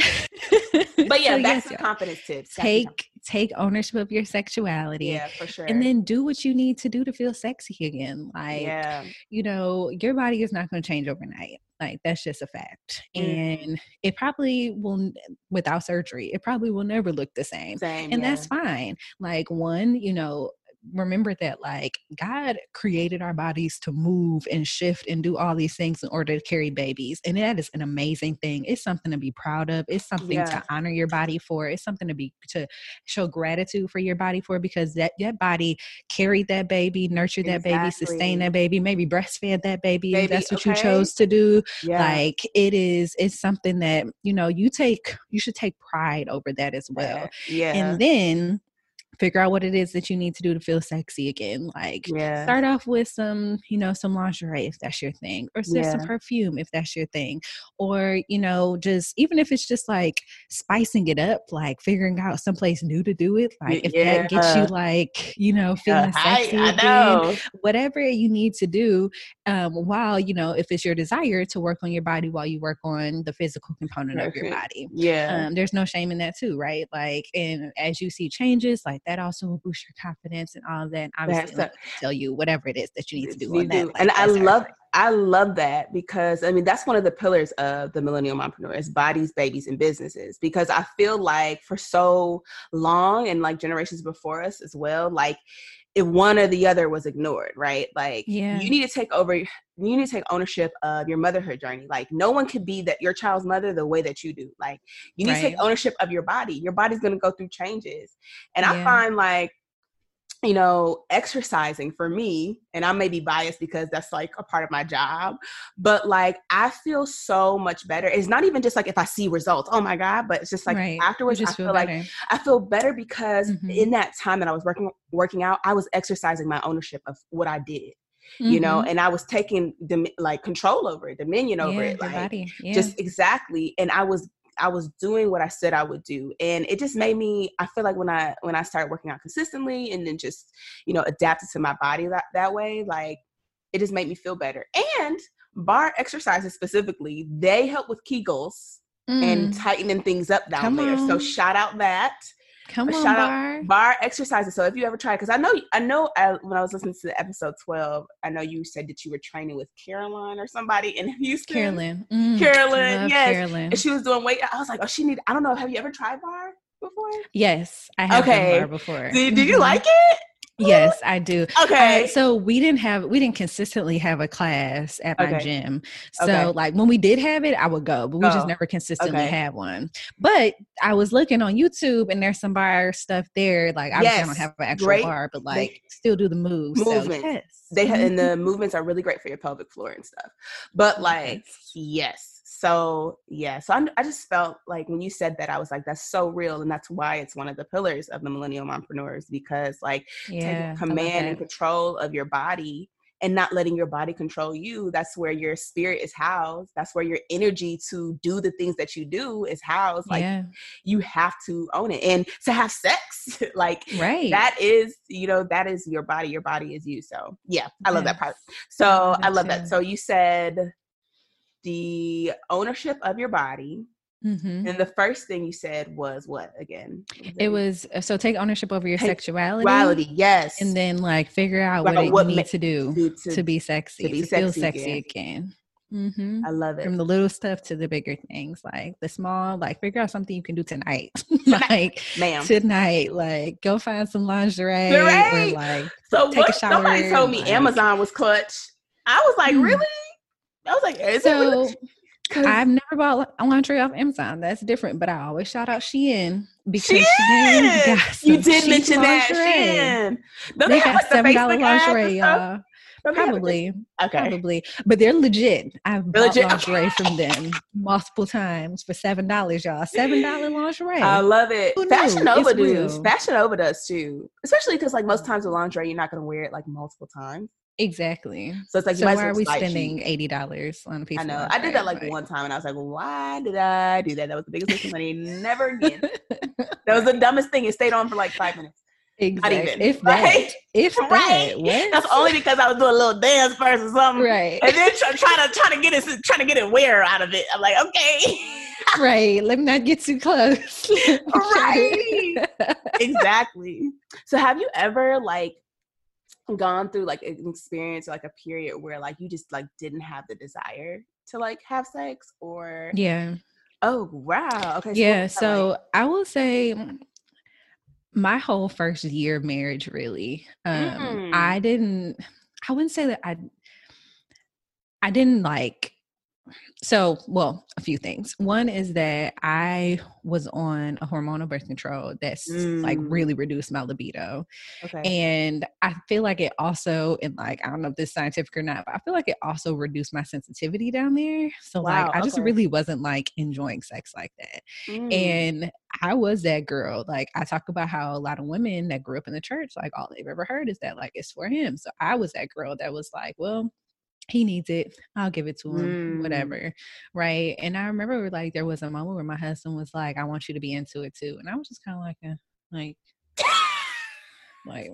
but yeah, so that's yes, confidence tips. Take take ownership of your sexuality. Yeah, for sure. And then do what you need to do to feel sexy again. Like, yeah. you know, your body is not going to change overnight. Like that's just a fact. Mm. And it probably will without surgery, it probably will never look the same. same and yeah. that's fine. Like one, you know, remember that like God created our bodies to move and shift and do all these things in order to carry babies. And that is an amazing thing. It's something to be proud of. It's something yeah. to honor your body for. It's something to be to show gratitude for your body for because that that body carried that baby, nurtured that exactly. baby, sustained that baby, maybe breastfed that baby, baby if that's what okay. you chose to do. Yeah. Like it is it's something that, you know, you take you should take pride over that as well. Yeah. And then figure out what it is that you need to do to feel sexy again. Like yeah. start off with some, you know, some lingerie if that's your thing, or yeah. some perfume if that's your thing, or you know, just even if it's just like spicing it up, like figuring out someplace new to do it. Like if yeah. that gets you like, you know, feeling sexy I, I again, whatever you need to do. Um, while you know, if it's your desire to work on your body while you work on the physical component Perfect. of your body, yeah, um, there's no shame in that too, right? Like, and as you see changes, like that that also will boost your confidence and all of that. And obviously, tell you whatever it is that you need to do on that. Like, and I love, I love that because I mean that's one of the pillars of the millennial mompreneur is bodies, babies, and businesses. Because I feel like for so long and like generations before us as well, like if one or the other was ignored, right? Like Yeah. you need to take over you need to take ownership of your motherhood journey. Like no one could be that your child's mother the way that you do. Like you need to take ownership of your body. Your body's gonna go through changes. And I find like you know, exercising for me, and I may be biased because that's like a part of my job, but like I feel so much better. It's not even just like if I see results, oh my God, but it's just like right. afterwards, I feel, feel, like. I feel better because Mhm. in that time that I was working working out, I was exercising my ownership of what I did, you know, Mhm. and I was taking like control over it, dominion over yeah, it, like. Yeah. just exactly. And I was I was doing what I said I would do, and it just made me. I feel like when I when I started working out consistently and then just you know adapted to my body that that way, like it just made me feel better. And barre exercises specifically, they help with Kegels and Mm. tightening things up down Come there. So shout out that Come a on, shout out- barre. barre exercises. So if you ever try, because I know I know I, when I was listening to episode twelve, I know you said that you were training with Caroline or somebody in Houston. Carolyn. Mm, Carolyn, yes. Carolyn. and she was doing weight. I was like, oh, she need. I don't know. Have you ever tried barre before? Yes, I have done Okay. barre before. Did, did you Mhm. like it? Yes, I do. Okay. Uh, so we didn't have we didn't consistently have a class at my Okay. gym. So Okay. like when we did have it, I would go, but we Oh, just never consistently okay. had one. But I was looking on YouTube and there's some barre stuff there. Like obviously I don't have an actual great. barre, but They- like still do the moves. Movement. So, yes. they ha- and Mhm. the movements are really great for your pelvic floor and stuff. But like, Yes. yes. So yeah. So I, I just felt like when you said that, I was like, that's so real, and that's why it's one of the pillars of the millennial entrepreneurs because like yeah, taking command and control of your body and not letting your body control you that's where your spirit is housed that's where your energy to do the things that you do is housed like yeah, you have to own it and to have sex like right. that is you know that is your body your body is you so yeah i love that part Yes. so i that love that so you said the ownership of your body Mhm. and the first thing you said was what again It was uh, so take ownership over your sexuality, sexuality yes and then like figure out Right, what, it, what you need to do to, to, to be sexy, to, be feel sexy sexy again. hmm i love it From the little stuff to the bigger things, like the small, like figure out something you can do tonight, like ma'am tonight, like go find some lingerie, Lingerie! or like So take a what? Somebody told me like- Amazon was clutch. I was like, Hmm. really? I was like, is it so. I've never bought lingerie off Amazon. That's different, but I always shout out Shein because Shein! Shein got you did mention that. Shein. Don't They have, got like, seven dollar Facebook ads and lingerie, y'all. Don't they? Probably, Okay. probably, but they're legit. I've bought legit. lingerie from them multiple times for seven dollars, y'all. Seven dollar lingerie. I love it. Who? Fashion Nova does. Fashion Nova does too. Especially because like most times with lingerie, you're not gonna wear it like multiple times. Exactly. So it's like so why well are we just buy it spending eighty dollars on a piece? I of know. I did that like one time and I was like, why did I do that? That was the biggest waste of money. Never again. that was the dumbest thing. It stayed on for like five minutes. exactly. even, If that, right? if Right. that, what? That's only because I was doing a little dance first or something. right. And then try, trying to trying to get it trying to get it wear out of it. I'm like, okay. right. Let me not get too close. Right. exactly. So have you ever like gone through like an experience like a period where like you just like didn't have the desire to like have sex or yeah. oh wow. Okay. what yeah. So like? I will say mm, my whole first year of marriage really, um, Mm. I didn't I wouldn't say that I I didn't like so well a few things one is that i was on a hormonal birth control that's like Mm. really reduced my libido okay. and i feel like it also and like i don't know if this is scientific or not but i feel like it also reduced my sensitivity down there so Wow, like i just okay. really wasn't like enjoying sex like that Mm. and I was that girl. Like I talk about how a lot of women that grew up in the church, like all they've ever heard is that like it's for him. So I was that girl that was like, well, he needs it. I'll give it to him, Mm. whatever. Right. And I remember like there was a moment where my husband was like, I want you to be into it too. And I was just kind of like, uh, like, like,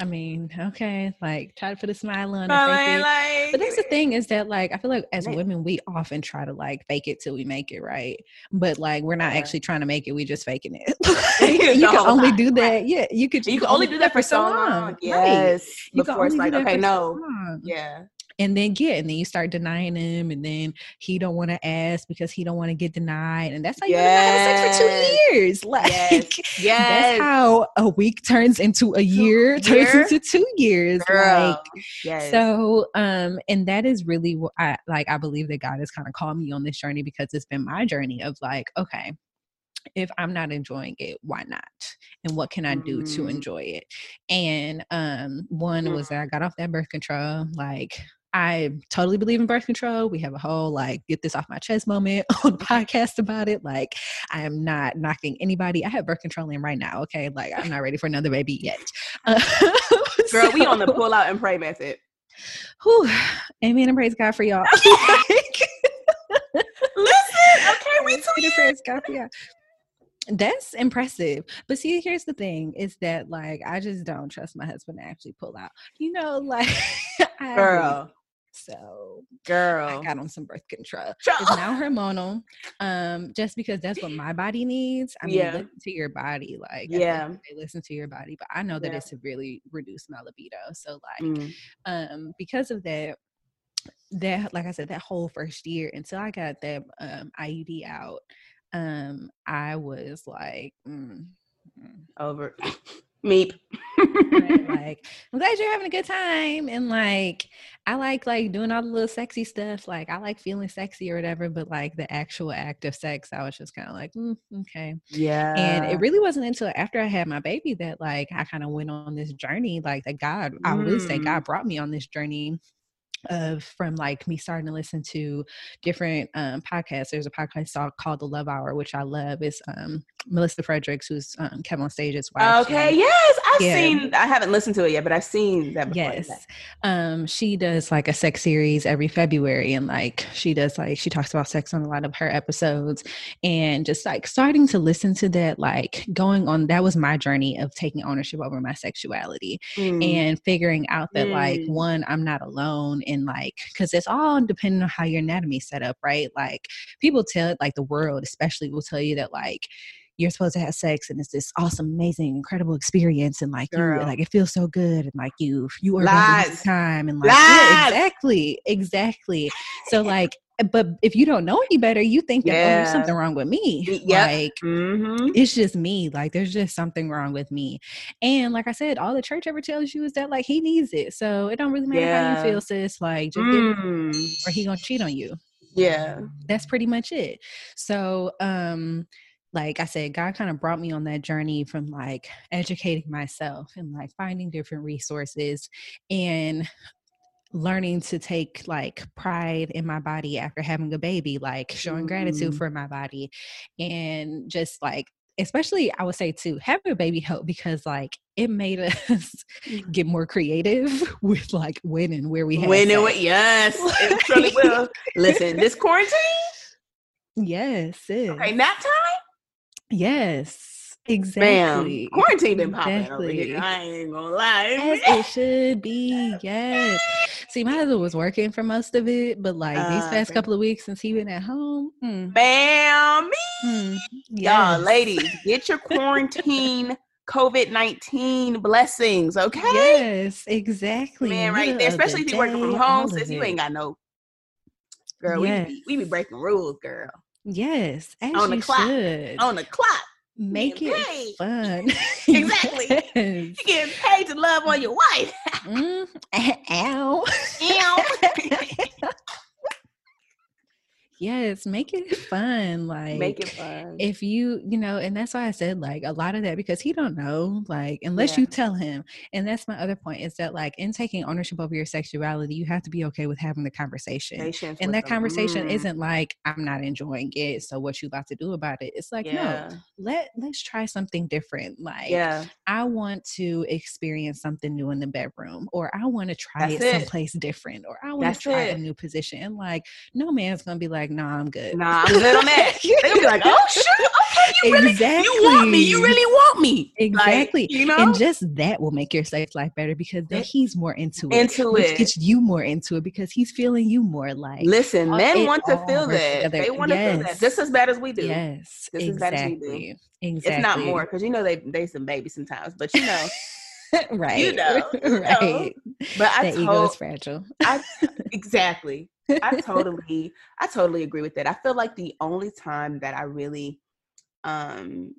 I mean, okay, like try to put a smile on and I fake mean, it. like, But that's the thing is that like I feel like as women we often try to like fake it till we make it, right? But like we're not Yeah. actually trying to make it, we just faking it. You can only time, do that. right. Yeah, you could you can only do that for so long. Right. Yes. You can Before it's like, okay, so no. long. Yeah. And then yeah, and then you start denying him, and then he don't want to ask because he don't want to get denied, and that's how you yes. have sex for two years. Like, yes. yes. that's how a week turns into a year, turns into two years. Girl. Like, yes. so, um, and that is really what I like. I believe that God has kind of called me on this journey because it's been my journey of like, okay, if I'm not enjoying it, why not? And what can I do mm. to enjoy it? And um, one mm. was that I got off that birth control. Like I totally believe in birth control. We have a whole like get this off my chest moment on podcast about it. Like I am not knocking anybody. I have birth control in right now. Okay, like I'm not ready for another baby yet. Uh, Girl, so, we on the pull out and pray method. Whew, amen and praise God for y'all. Listen, okay, we God for y'all. That's impressive. But see, here's the thing is that like I just don't trust my husband to actually pull out. You know, like girl. So, girl, I got on some birth control. It's now hormonal, um, just because that's what my body needs. I mean, yeah. listen to your body, like yeah, listen to your body. But I know that yeah. it's severely reduced my libido. So, like, mm. um, because of that, that like I said, that whole first year until I got that um IUD out, um, I was like, mm, mm. over. Meep. like, I'm glad you're having a good time. And like, I like like doing all the little sexy stuff. Like, I like feeling sexy or whatever. But like the actual act of sex, I was just kind of like, mm, okay, yeah. And it really wasn't until after I had my baby that like I kind of went on this journey. Like that God, mm. I would say God mm. brought me on this journey of from like me starting to listen to different um, podcasts. There's a podcast called The Love Hour, which I love. It's um, Melissa Fredericks, who's um, Kevin on Stage's wife. Okay, she, yes, I've yeah. seen. I haven't listened to it yet, but I've seen that. Before yes, um, she does like a sex series every February, and like she does like she talks about sex on a lot of her episodes, and just like starting to listen to that, like going on. That was my journey of taking ownership over my sexuality mm. and figuring out that mm. like one, I'm not alone in like because it's all depending on how your anatomy set up, right? Like people tell it like the world, especially, will tell you that like you're supposed to have sex and it's this awesome, amazing, incredible experience and like Girl. you like it feels so good and like you you are time and like yeah, exactly, exactly. So like but if you don't know any better, you think that yeah. oh, there's something wrong with me. Yep. Like mm-hmm. it's just me. Like there's just something wrong with me. And like I said, all the church ever tells you is that like he needs it. So it don't really matter yeah. how you feel, sis. Like just mm. or he gonna cheat on you. Yeah. That's pretty much it. So um like I said, God kind of brought me on that journey from like educating myself and like finding different resources and learning to take like pride in my body after having a baby, like showing mm-hmm. gratitude for my body and just like especially I would say too, having a baby helped because like it made us mm. get more creative with like when and where we had when and what yes, it truly will. Listen, this quarantine. Yes. Okay, nap time. Yes, exactly. Bam. Quarantine been popping exactly. over here. I ain't gonna lie. As it should be. Yes. See, my husband was working for most of it, but like uh, these past couple of weeks since he been at home, hmm. bam, hmm. yes. y'all, ladies, get your quarantine. COVID 19 blessings, okay? Yes, exactly. Man, right there, especially if you're working from home, since you ain't got no girl. Yes. We, be, we be breaking rules, girl. Yes, on the clock. Should. On the clock. Make it paid. fun. exactly. yes. You get paid to love on your wife. mm. Ow. Ow. Yes, make it fun. Like make it fun. If you, you know, and that's why I said like a lot of that because he don't know, like unless yeah. you tell him. And that's my other point is that like in taking ownership over your sexuality, you have to be okay with having the conversation. Patience and that them. conversation mm. isn't like I'm not enjoying it, so what you about to do about it? It's like yeah. no, let let's try something different. Like yeah. I want to experience something new in the bedroom, or I want to try it, it someplace different, or I want to try it. a new position. And like no man's gonna be like nah, I'm good. Nah, I'm good on that. They'll be like, oh shoot, okay, you really, exactly. you want me, you really want me. Exactly. Like, you know, and just that will make your sex life better because then he's more into it. Into which it. gets you more into it because he's feeling you more. Like, listen, oh, men want to feel that. Together. They want to feel that just as bad as we do. Yes, just exactly. Exactly. It's not more because you know they they some babies sometimes, but you know. right. You know, you right. know. But I the ego told, is fragile. I exactly. I totally, I totally agree with that. I feel like the only time that I really um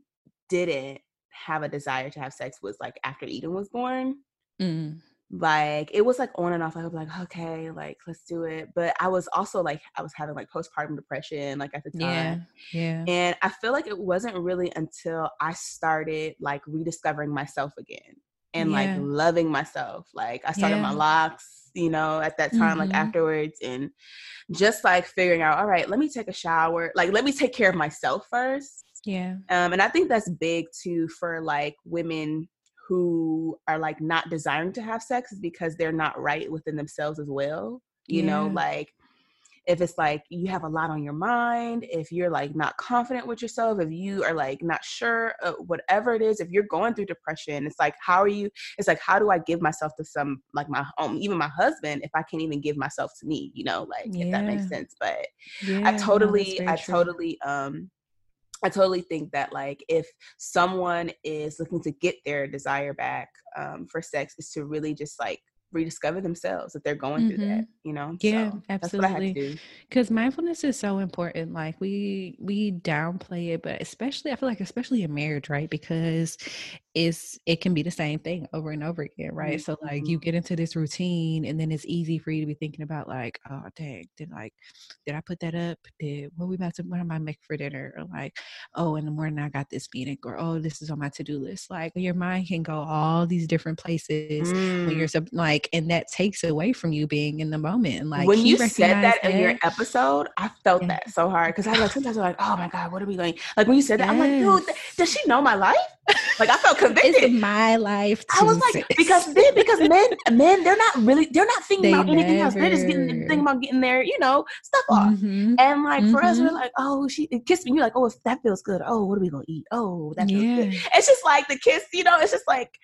didn't have a desire to have sex was like after Eden was born. Mm. Like it was like on and off. I was like, okay, like let's do it. But I was also like, I was having like postpartum depression, like at the time. Yeah. Yeah. And I feel like it wasn't really until I started like rediscovering myself again and like loving myself. Like I started my locks, you know, at that time, like Mhm. afterwards, and just like figuring out, all right, let me take a shower. Like, let me take care of myself first. Yeah. Um, and I think that's big too for like women who are like not desiring to have sex is because they're not right within themselves as well. You know, like if it's like you have a lot on your mind, if you're like not confident with yourself, if you are like not sure, uh, whatever it is, if you're going through depression, it's like, how are you? It's like, how do I give myself to some, like my home, even my husband, if I can't even give myself to me, you know, like if that makes sense. But Yeah. I totally, very I true. totally, um, I totally think that like if someone is looking to get their desire back um, for sex, is to really just like rediscover themselves if they're going through that, you know. Mm-hmm. Yeah, so that's what I had to absolutely. because mindfulness is so important like we we downplay it but especially i feel like especially in marriage right because it's it can be the same thing over and over again right so like you Mhm. get into this routine and then it's easy for you to be thinking about like oh dang did like did i put that up did what we about to what am i making for dinner or like oh in the morning i got this meeting or oh this is on my to-do list like your mind can go all these different places when Mm. you're sub- and that takes away from you being in the moment and like when you said recognized that in your episode, I felt Yeah. that so hard because I was like, sometimes I'm like, oh my god, what are we going? Like when you said that, I'm like, dude, does she know my life? Like I felt it's convicted. my life I was like, because then, because men, men, they're not really, they're not thinking They about anything else. They're just getting never- thinking about getting their, you know, stuff off. Mhm. And like for us, we're Mhm. like, oh, she kissed me. You're like, oh, that feels good. Oh, what are we gonna eat? Oh, that feels yeah good. It's just like the kiss, you know. It's just like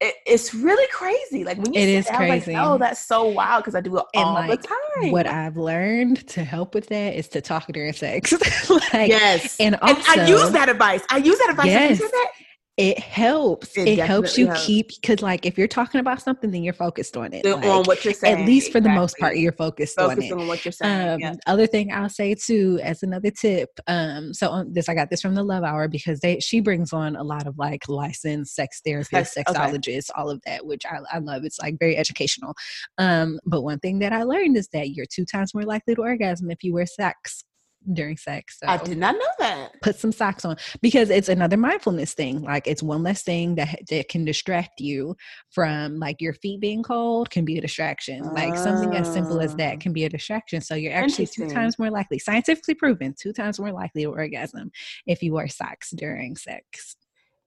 it, it's really crazy. Like when you It is that, crazy. like, oh, that's so wild because I do it And, all like, the time. what i've learned to help with that is to talk during sex like yes, and and also I use that advice. I use that advice. Yes. that? It helps It it, helps you helps. keep because like if you're talking about something then you're focused on it like, on what you're saying. at least for the most part you're focused on Focus it on what you're saying. Um, yeah. other thing I'll say too, as another tip, um, so on this I got this from the Love Hour because they she brings on a lot of like licensed sex therapists, Sex- okay. sexologists, all of that, which I, I love. It's like very educational. Um, but one thing that I learned is that you're two times more likely to orgasm if you wear socks during sex. So I did not know that. put some socks on because it's another mindfulness thing. Like it's one less thing that that can distract you from like your feet being cold can be a distraction. Like something as simple as Ah. that can be a distraction. So you're actually two times more likely, scientifically proven, two times more likely to orgasm if you wear socks during sex.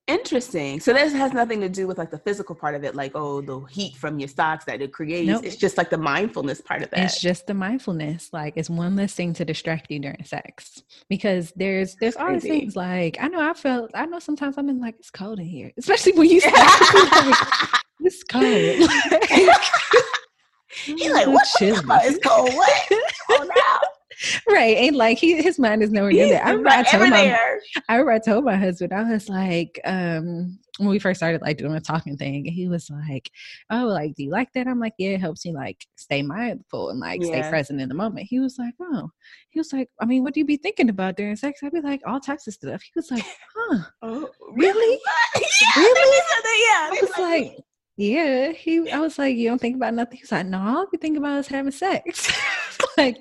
Interesting. So this has nothing to do with like the physical part of it, like oh, the heat from your socks that it creates. Nope. It's just like the mindfulness part of that. It's just the mindfulness. Like it's one less thing to distract you during sex. Because there's there's always crazy. things like I know I felt I know sometimes I'm in like it's cold in here. Especially when you it's cold. He's like, what? what Chill. the? It's cold. What? Oh no. Right. And like he his mind is nowhere near He's that. I remember I told my. I remember I told my husband, I was like, um, when we first started like doing a talking thing, he was like, Oh, like, do you like that? I'm like, Yeah, it helps me like stay mindful and like stay present in the moment. He was like, Oh, he was like, I mean, what do you be thinking about during sex? I'd be like, all types of stuff. He was like, Huh. Oh, Really? yeah, Really? they said that, I was like, Yeah. He I was like, You don't think about nothing? He was like, No, all we think about is having sex. like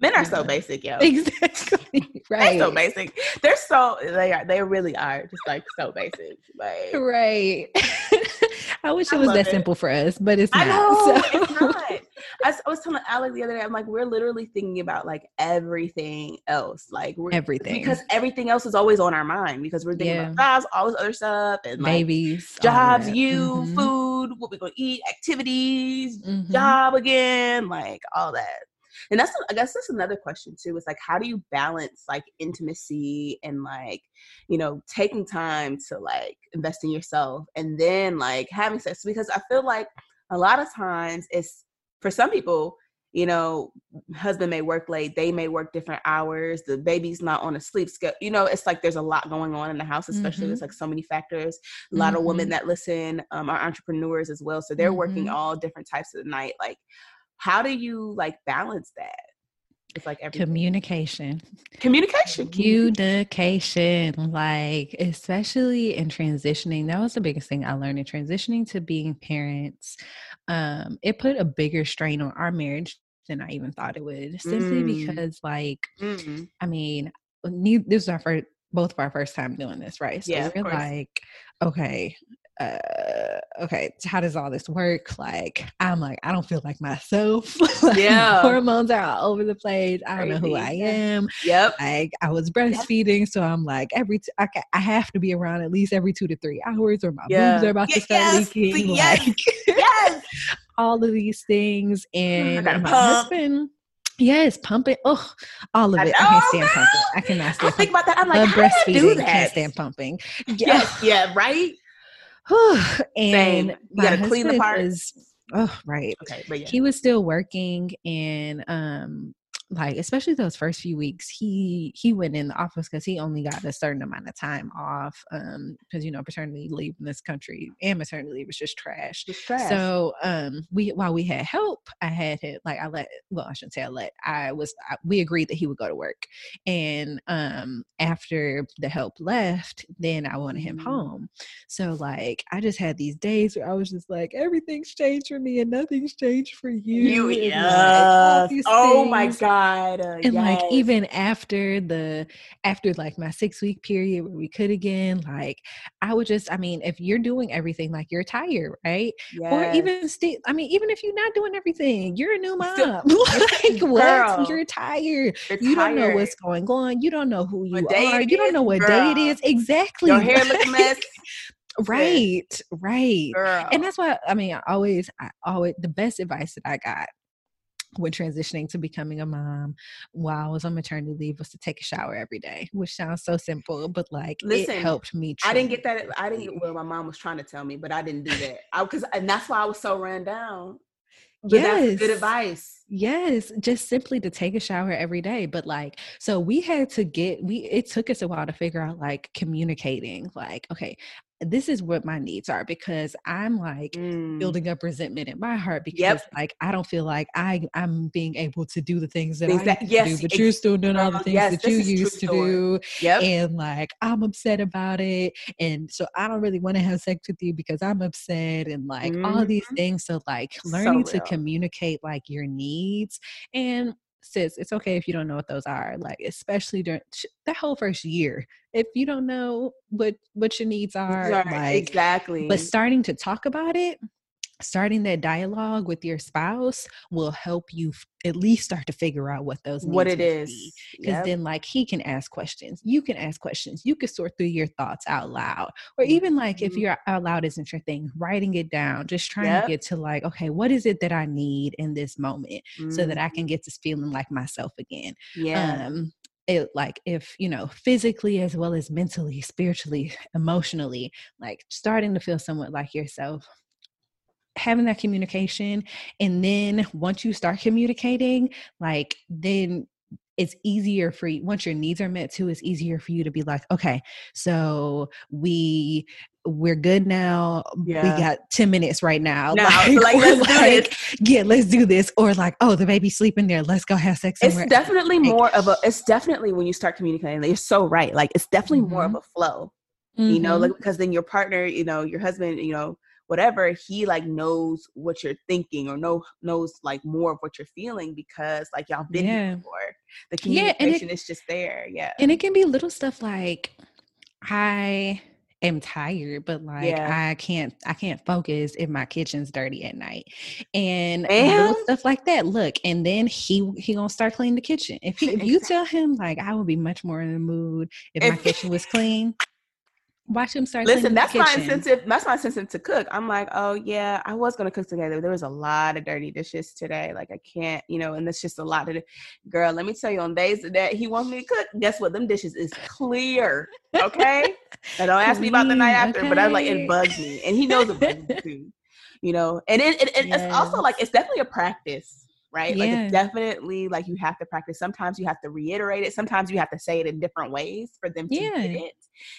men are so basic, yo. exactly. They're right. so basic. They're so they are. They really are just like so basic. Like Right. I wish I it was that it. simple for us, but it's I not. know so- it's not. I, I was telling Alec the other day. I'm like, we're literally thinking about like everything else, like Everything. because everything else is always on our mind because we're thinking Yeah. about jobs, all this other stuff, and like Babies. jobs, you, Mhm. food, what we're gonna eat, activities, Mhm. job again, like all that. And that's I guess that's another question too. Is like how do you balance like intimacy and like you know taking time to like invest in yourself and then like having sex because I feel like a lot of times it's for some people you know, husband may work late, they may work different hours, the baby's not on a sleep schedule. You know, it's like there's a lot going on in the house, especially mm-hmm. there's like so many factors. A lot mm-hmm. of women mm-hmm. that listen um, are entrepreneurs as well. So they're mm-hmm. working all different types of the night. Like, how do you like balance that? It's like everything. communication. Communication. Communication. Like, especially in transitioning, that was the biggest thing I learned in transitioning to being parents. Um, it put a bigger strain on our marriage than I even thought it would, simply mm. because, like, mm. I mean, this is our first, both of our first time doing this, right? So yeah, we're like, okay, uh, okay, how does all this work? Like, I'm like, I don't feel like myself. like, yeah. Hormones are all over the place. I don't Crazy. know who I am. Yep. Like, I was breastfeeding, yep. so I'm like, every, t- I, I have to be around at least every two to three hours or my yeah. boobs are about to start yes. leaking. Yes. Like, yes. all of these things. And my pump. husband, Yes, pumping. Oh, all of it. I, I can't stand pumping. I cannot stand. I think about that. I'm like, breastfeeding. Do that? Can't stand pumping. Yes, yeah, right. and you gotta clean the part. oh, right. Okay, but yeah. he was still working, and um, like especially those first few weeks he he went in the office because he only got a certain amount of time off um because you know paternity leave in this country and maternity leave is just trash. Trash. so um we while we had help i had it like i let well i shouldn't say i let i was I, we agreed that he would go to work and um after the help left then i wanted him mm-hmm. home so like i just had these days where i was just like everything's changed for me and nothing's changed for you, you yeah like, oh my god God. Uh, and yes. like even after the after like my six week period where we could again, like I would just, I mean, if you're doing everything, like you're tired, right? Yes. Or even still, I mean, even if you're not doing everything, you're a new mom. like what? You're tired. You're you tired. don't know what's going on. You don't know who you are. You don't know what girl. day it is. Exactly. Your hair looks a mess. right right Girl. and that's why i mean i always i always the best advice that i got when transitioning to becoming a mom while I was on maternity leave was to take a shower every day, which sounds so simple, but like Listen, it helped me. I didn't get that. I didn't get well. My mom was trying to tell me, but I didn't do that. I because and that's why I was so ran down. But yes. good advice. Yes, just simply to take a shower every day. But like, so we had to get we it took us a while to figure out like communicating. Like, okay, this is what my needs are because I'm like mm. building up resentment in my heart because yep. like I don't feel like I I'm being able to do the things that things I that, yes, do, but you're still doing all the things yes, that you used to do. Yep. And like I'm upset about it. And so I don't really want to have sex with you because I'm upset and like mm-hmm. all these things. So like learning so to communicate like your needs and sis, it's okay if you don't know what those are. Like, especially during that whole first year, if you don't know what what your needs are, right, like exactly. But starting to talk about it starting that dialogue with your spouse will help you f- at least start to figure out what those what it is because yep. then like he can ask questions you can ask questions you can sort through your thoughts out loud or even like mm-hmm. if you're out loud isn't your thing writing it down just trying yep. to get to like okay what is it that i need in this moment mm-hmm. so that i can mm-hmm. get to feeling like myself again yeah um it, like if you know physically as well as mentally spiritually emotionally like starting to feel somewhat like yourself having that communication and then once you start communicating like then it's easier for you once your needs are met too it's easier for you to be like okay so we we're good now yeah. we got 10 minutes right now, now like, like let's like, yeah let's do this or like oh the baby's sleeping there let's go have sex somewhere. it's definitely more of a it's definitely when you start communicating you're so right like it's definitely mm-hmm. more of mm-hmm. a flow mm-hmm. you know like because then your partner you know your husband you know whatever he like knows what you're thinking or know knows like more of what you're feeling because like y'all been yeah. here before the communication yeah, it, is just there yeah and it can be little stuff like i am tired but like yeah. i can't i can't focus if my kitchen's dirty at night and, and little stuff like that look and then he he gonna start cleaning the kitchen if, he, if you tell him like i would be much more in the mood if, if my kitchen was clean Watch him start. Listen, that's my incentive. That's my incentive to cook. I'm like, oh yeah, I was gonna cook together. There was a lot of dirty dishes today. Like I can't, you know, and that's just a lot of. Girl, let me tell you, on days that he wants me to cook, guess what? Them dishes is clear. Okay. now don't ask me about the night after, okay. but I'm like it bugs me, and he knows it bugs me too. You know, and it, it, it yes. it's also like it's definitely a practice right? Yeah. Like it's definitely like you have to practice. Sometimes you have to reiterate it. Sometimes you have to say it in different ways for them to Yeah. get it.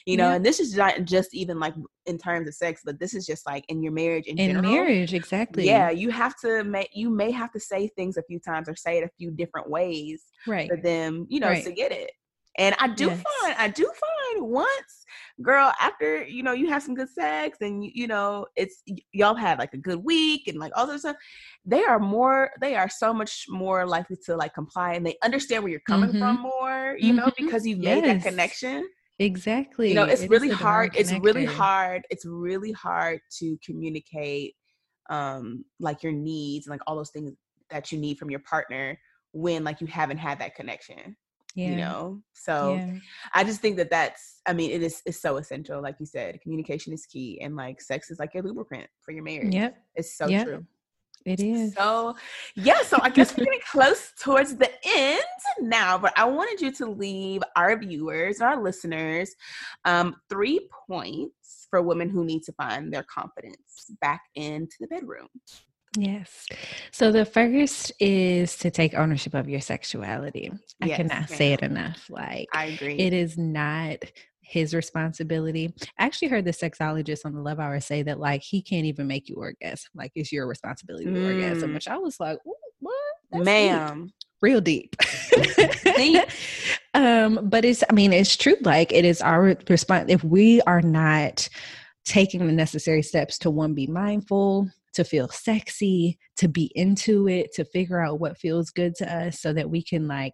You know, Yeah. and this is not just even like in terms of sex, but this is just like in your marriage in, In general. marriage, exactly. Yeah, you have to make you may have to say things a few times or say it a few different ways Right. for them, you know, Right. to get it. And I do Yes. find, I do find once, girl, after you know you have some good sex and you, you know it's y- y'all had like a good week and like all this stuff, they are more, they are so much more likely to like comply and they understand where you're coming from more, you know, Mhm. because you made that connection. Exactly. You know, it's It really hard. It's really hard. It's really hard to communicate um like your needs and like all those things that you need from your partner when like you haven't had that connection Yeah. you know so yeah. i just think that that's i mean it is it's so essential like you said communication is key and like sex is like your lubricant for your marriage Yep. it's so Yep. true It is. so yeah so i guess we're getting close towards the end now but i wanted you to leave our viewers and our listeners um three points for women who need to find their confidence back into the bedroom Yes. So the first is to take ownership of your sexuality. I Yes, cannot say it enough. Like i agree it is not his responsibility. I actually heard the sexologist on the Love Hour say that like he can't even make you orgasm. Like it's your responsibility to orgasm, Mm. which I was like, what? That's deep. ma'am real deep. Deep. um, but it's I mean, it's true. Like it is our response if we are not taking the necessary steps to one be mindful to feel sexy to be into it to figure out what feels good to us so that we can like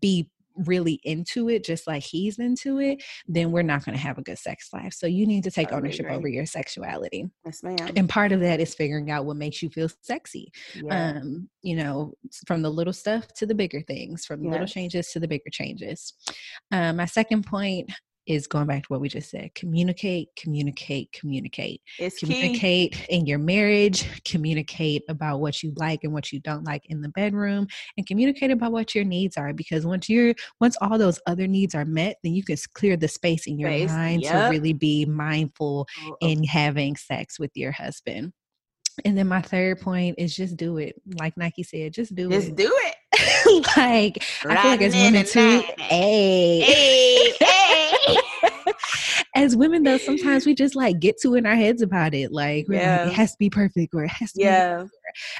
be really into it just like he's into it then we're not going to have a good sex life. So you need to take Totally ownership over your sexuality. Yes ma'am. And part of that is figuring out what makes you feel sexy yeah. um you know from the little stuff to the bigger things from the little changes to the bigger changes. Um my second point is going back to what we just said communicate communicate communicate. It's key. Communicate in your marriage communicate about what you like and what you don't like in the bedroom and communicate about what your needs are because once you're once all those other needs are met then you can clear the space in your Space, mind yep. to really be mindful Oh, in having sex with your husband. And then my third point is just do it. Like nike said just do just it. Just do it. Like i feel like it's Riding in women the too night. hey. Hey hey as women though sometimes we just like get to in our heads about it like, we're like, it has to be perfect or it has to be yeah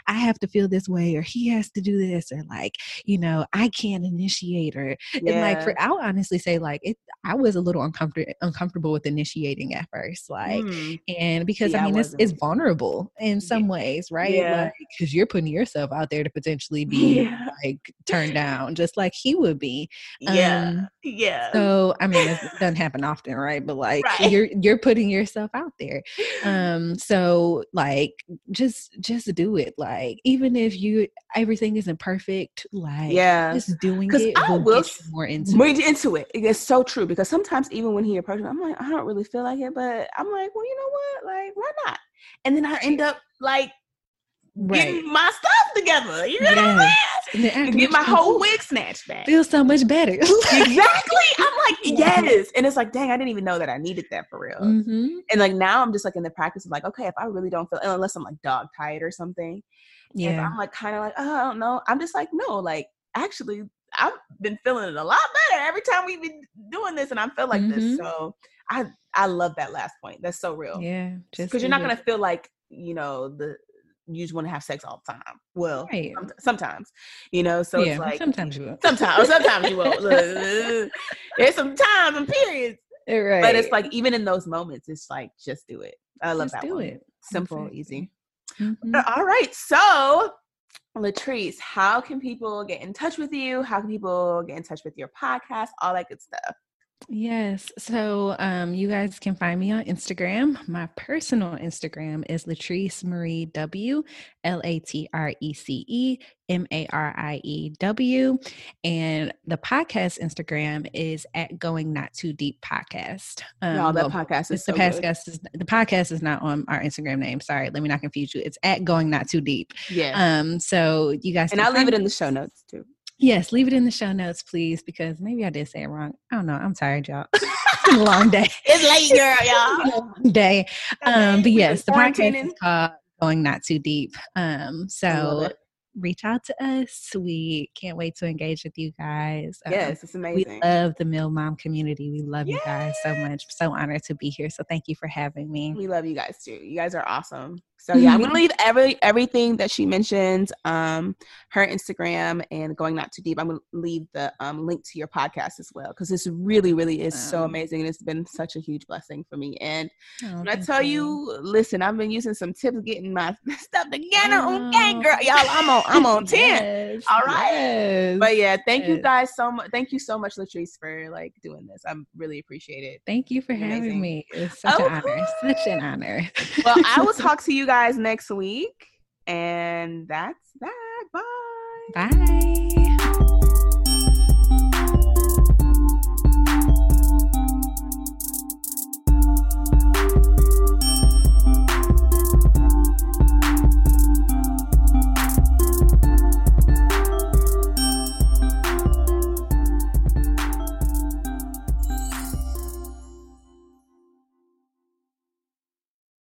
I have to feel this way or he has to do this or like, you know, I can't initiate or and like for I'll honestly say like it I was a little uncomfortable uncomfortable with initiating at first. Like Mm. and because See, I I mean it's wasn't. it's vulnerable in some ways, right? Yeah. Like because you're putting yourself out there to potentially be Yeah. like turned down, just like he would be. yeah Um, yeah so I mean it doesn't happen often, right? But like Right. you're you're putting yourself out there um so like just just do it like even if you everything isn't perfect like yeah just doing it I will will get you more into More it. into it. It's so true because sometimes even when he approaches me, I'm like, I don't really feel like it, but I'm like, well, you know what? Like, why not? And then I end up like right getting my stuff together. You know what I'm Yes. saying? and And get my whole wig snatched back. feel so much better exactly. I'm like, yes. And it's like, dang, I didn't even know that I needed that for real. hmm And like now I'm just like in the practice of like, okay, if I really don't feel unless I'm like dog tired or something. Yeah I'm like kind of like, oh, I don't know. I'm just like, no, like actually I've been feeling it a lot better every time we've been doing this and I feel like Mhm. this. So I I love that last point. That's so real. yeah Because you're not gonna feel like, you know, the you just want to have sex all the time. Well, Right. sometimes, you know, so yeah it's like sometimes you will sometimes sometimes you won't. Look, There's some times and periods. right But it's like even in those moments, it's like just do it. I love just that do one. it Simple, easy. Mhm. Uh, All right. So, Latrece, how can people get in touch with you? How can people get in touch with your podcast? All that good stuff. Yes. So um, you guys can find me on Instagram. My personal Instagram is Latrece Marie W, L A T R E C E M A R I E W. And the podcast Instagram is at Going Not Too Deep Podcast. Um, Y'all, that well, podcast is the so good. podcast is the podcast is not on our Instagram name. Sorry, let me not confuse you. It's at Going Not Too Deep. Yeah. Um, so you guys and I'll leave it in the show notes too. Yes, leave it in the show notes, please, because maybe I did say it wrong. I don't know. I'm tired, y'all. it's a long day. It's late, girl, y'all. It's been a long day. Um, but yes, the podcast is called Going Not Too Deep. Um, so reach out to us. We can't wait to engage with you guys. Um, yes, it's amazing. We love the Mill Mom community. We love Yay! you guys so much. So honored to be here. So thank you for having me. We love you guys too. You guys are awesome. So yeah, I'm gonna leave every everything that she mentioned, um, her Instagram and going not too deep. I'm gonna leave the um, link to your podcast as well because this really, really is so amazing and it's been such a huge blessing for me. And oh, when I tell you. you. listen, I've been using some tips getting my stuff together. Oh. Okay, girl, y'all, I'm on, I'm on ten. yes, All right, yes, but yeah, thank yes. you guys so much. Thank you so much, Latrece, for like doing this. I really appreciate it. Thank you for having me. It's such an honor. Such an honor. well, I will talk to you guys next week. And that's that. Bye. Bye.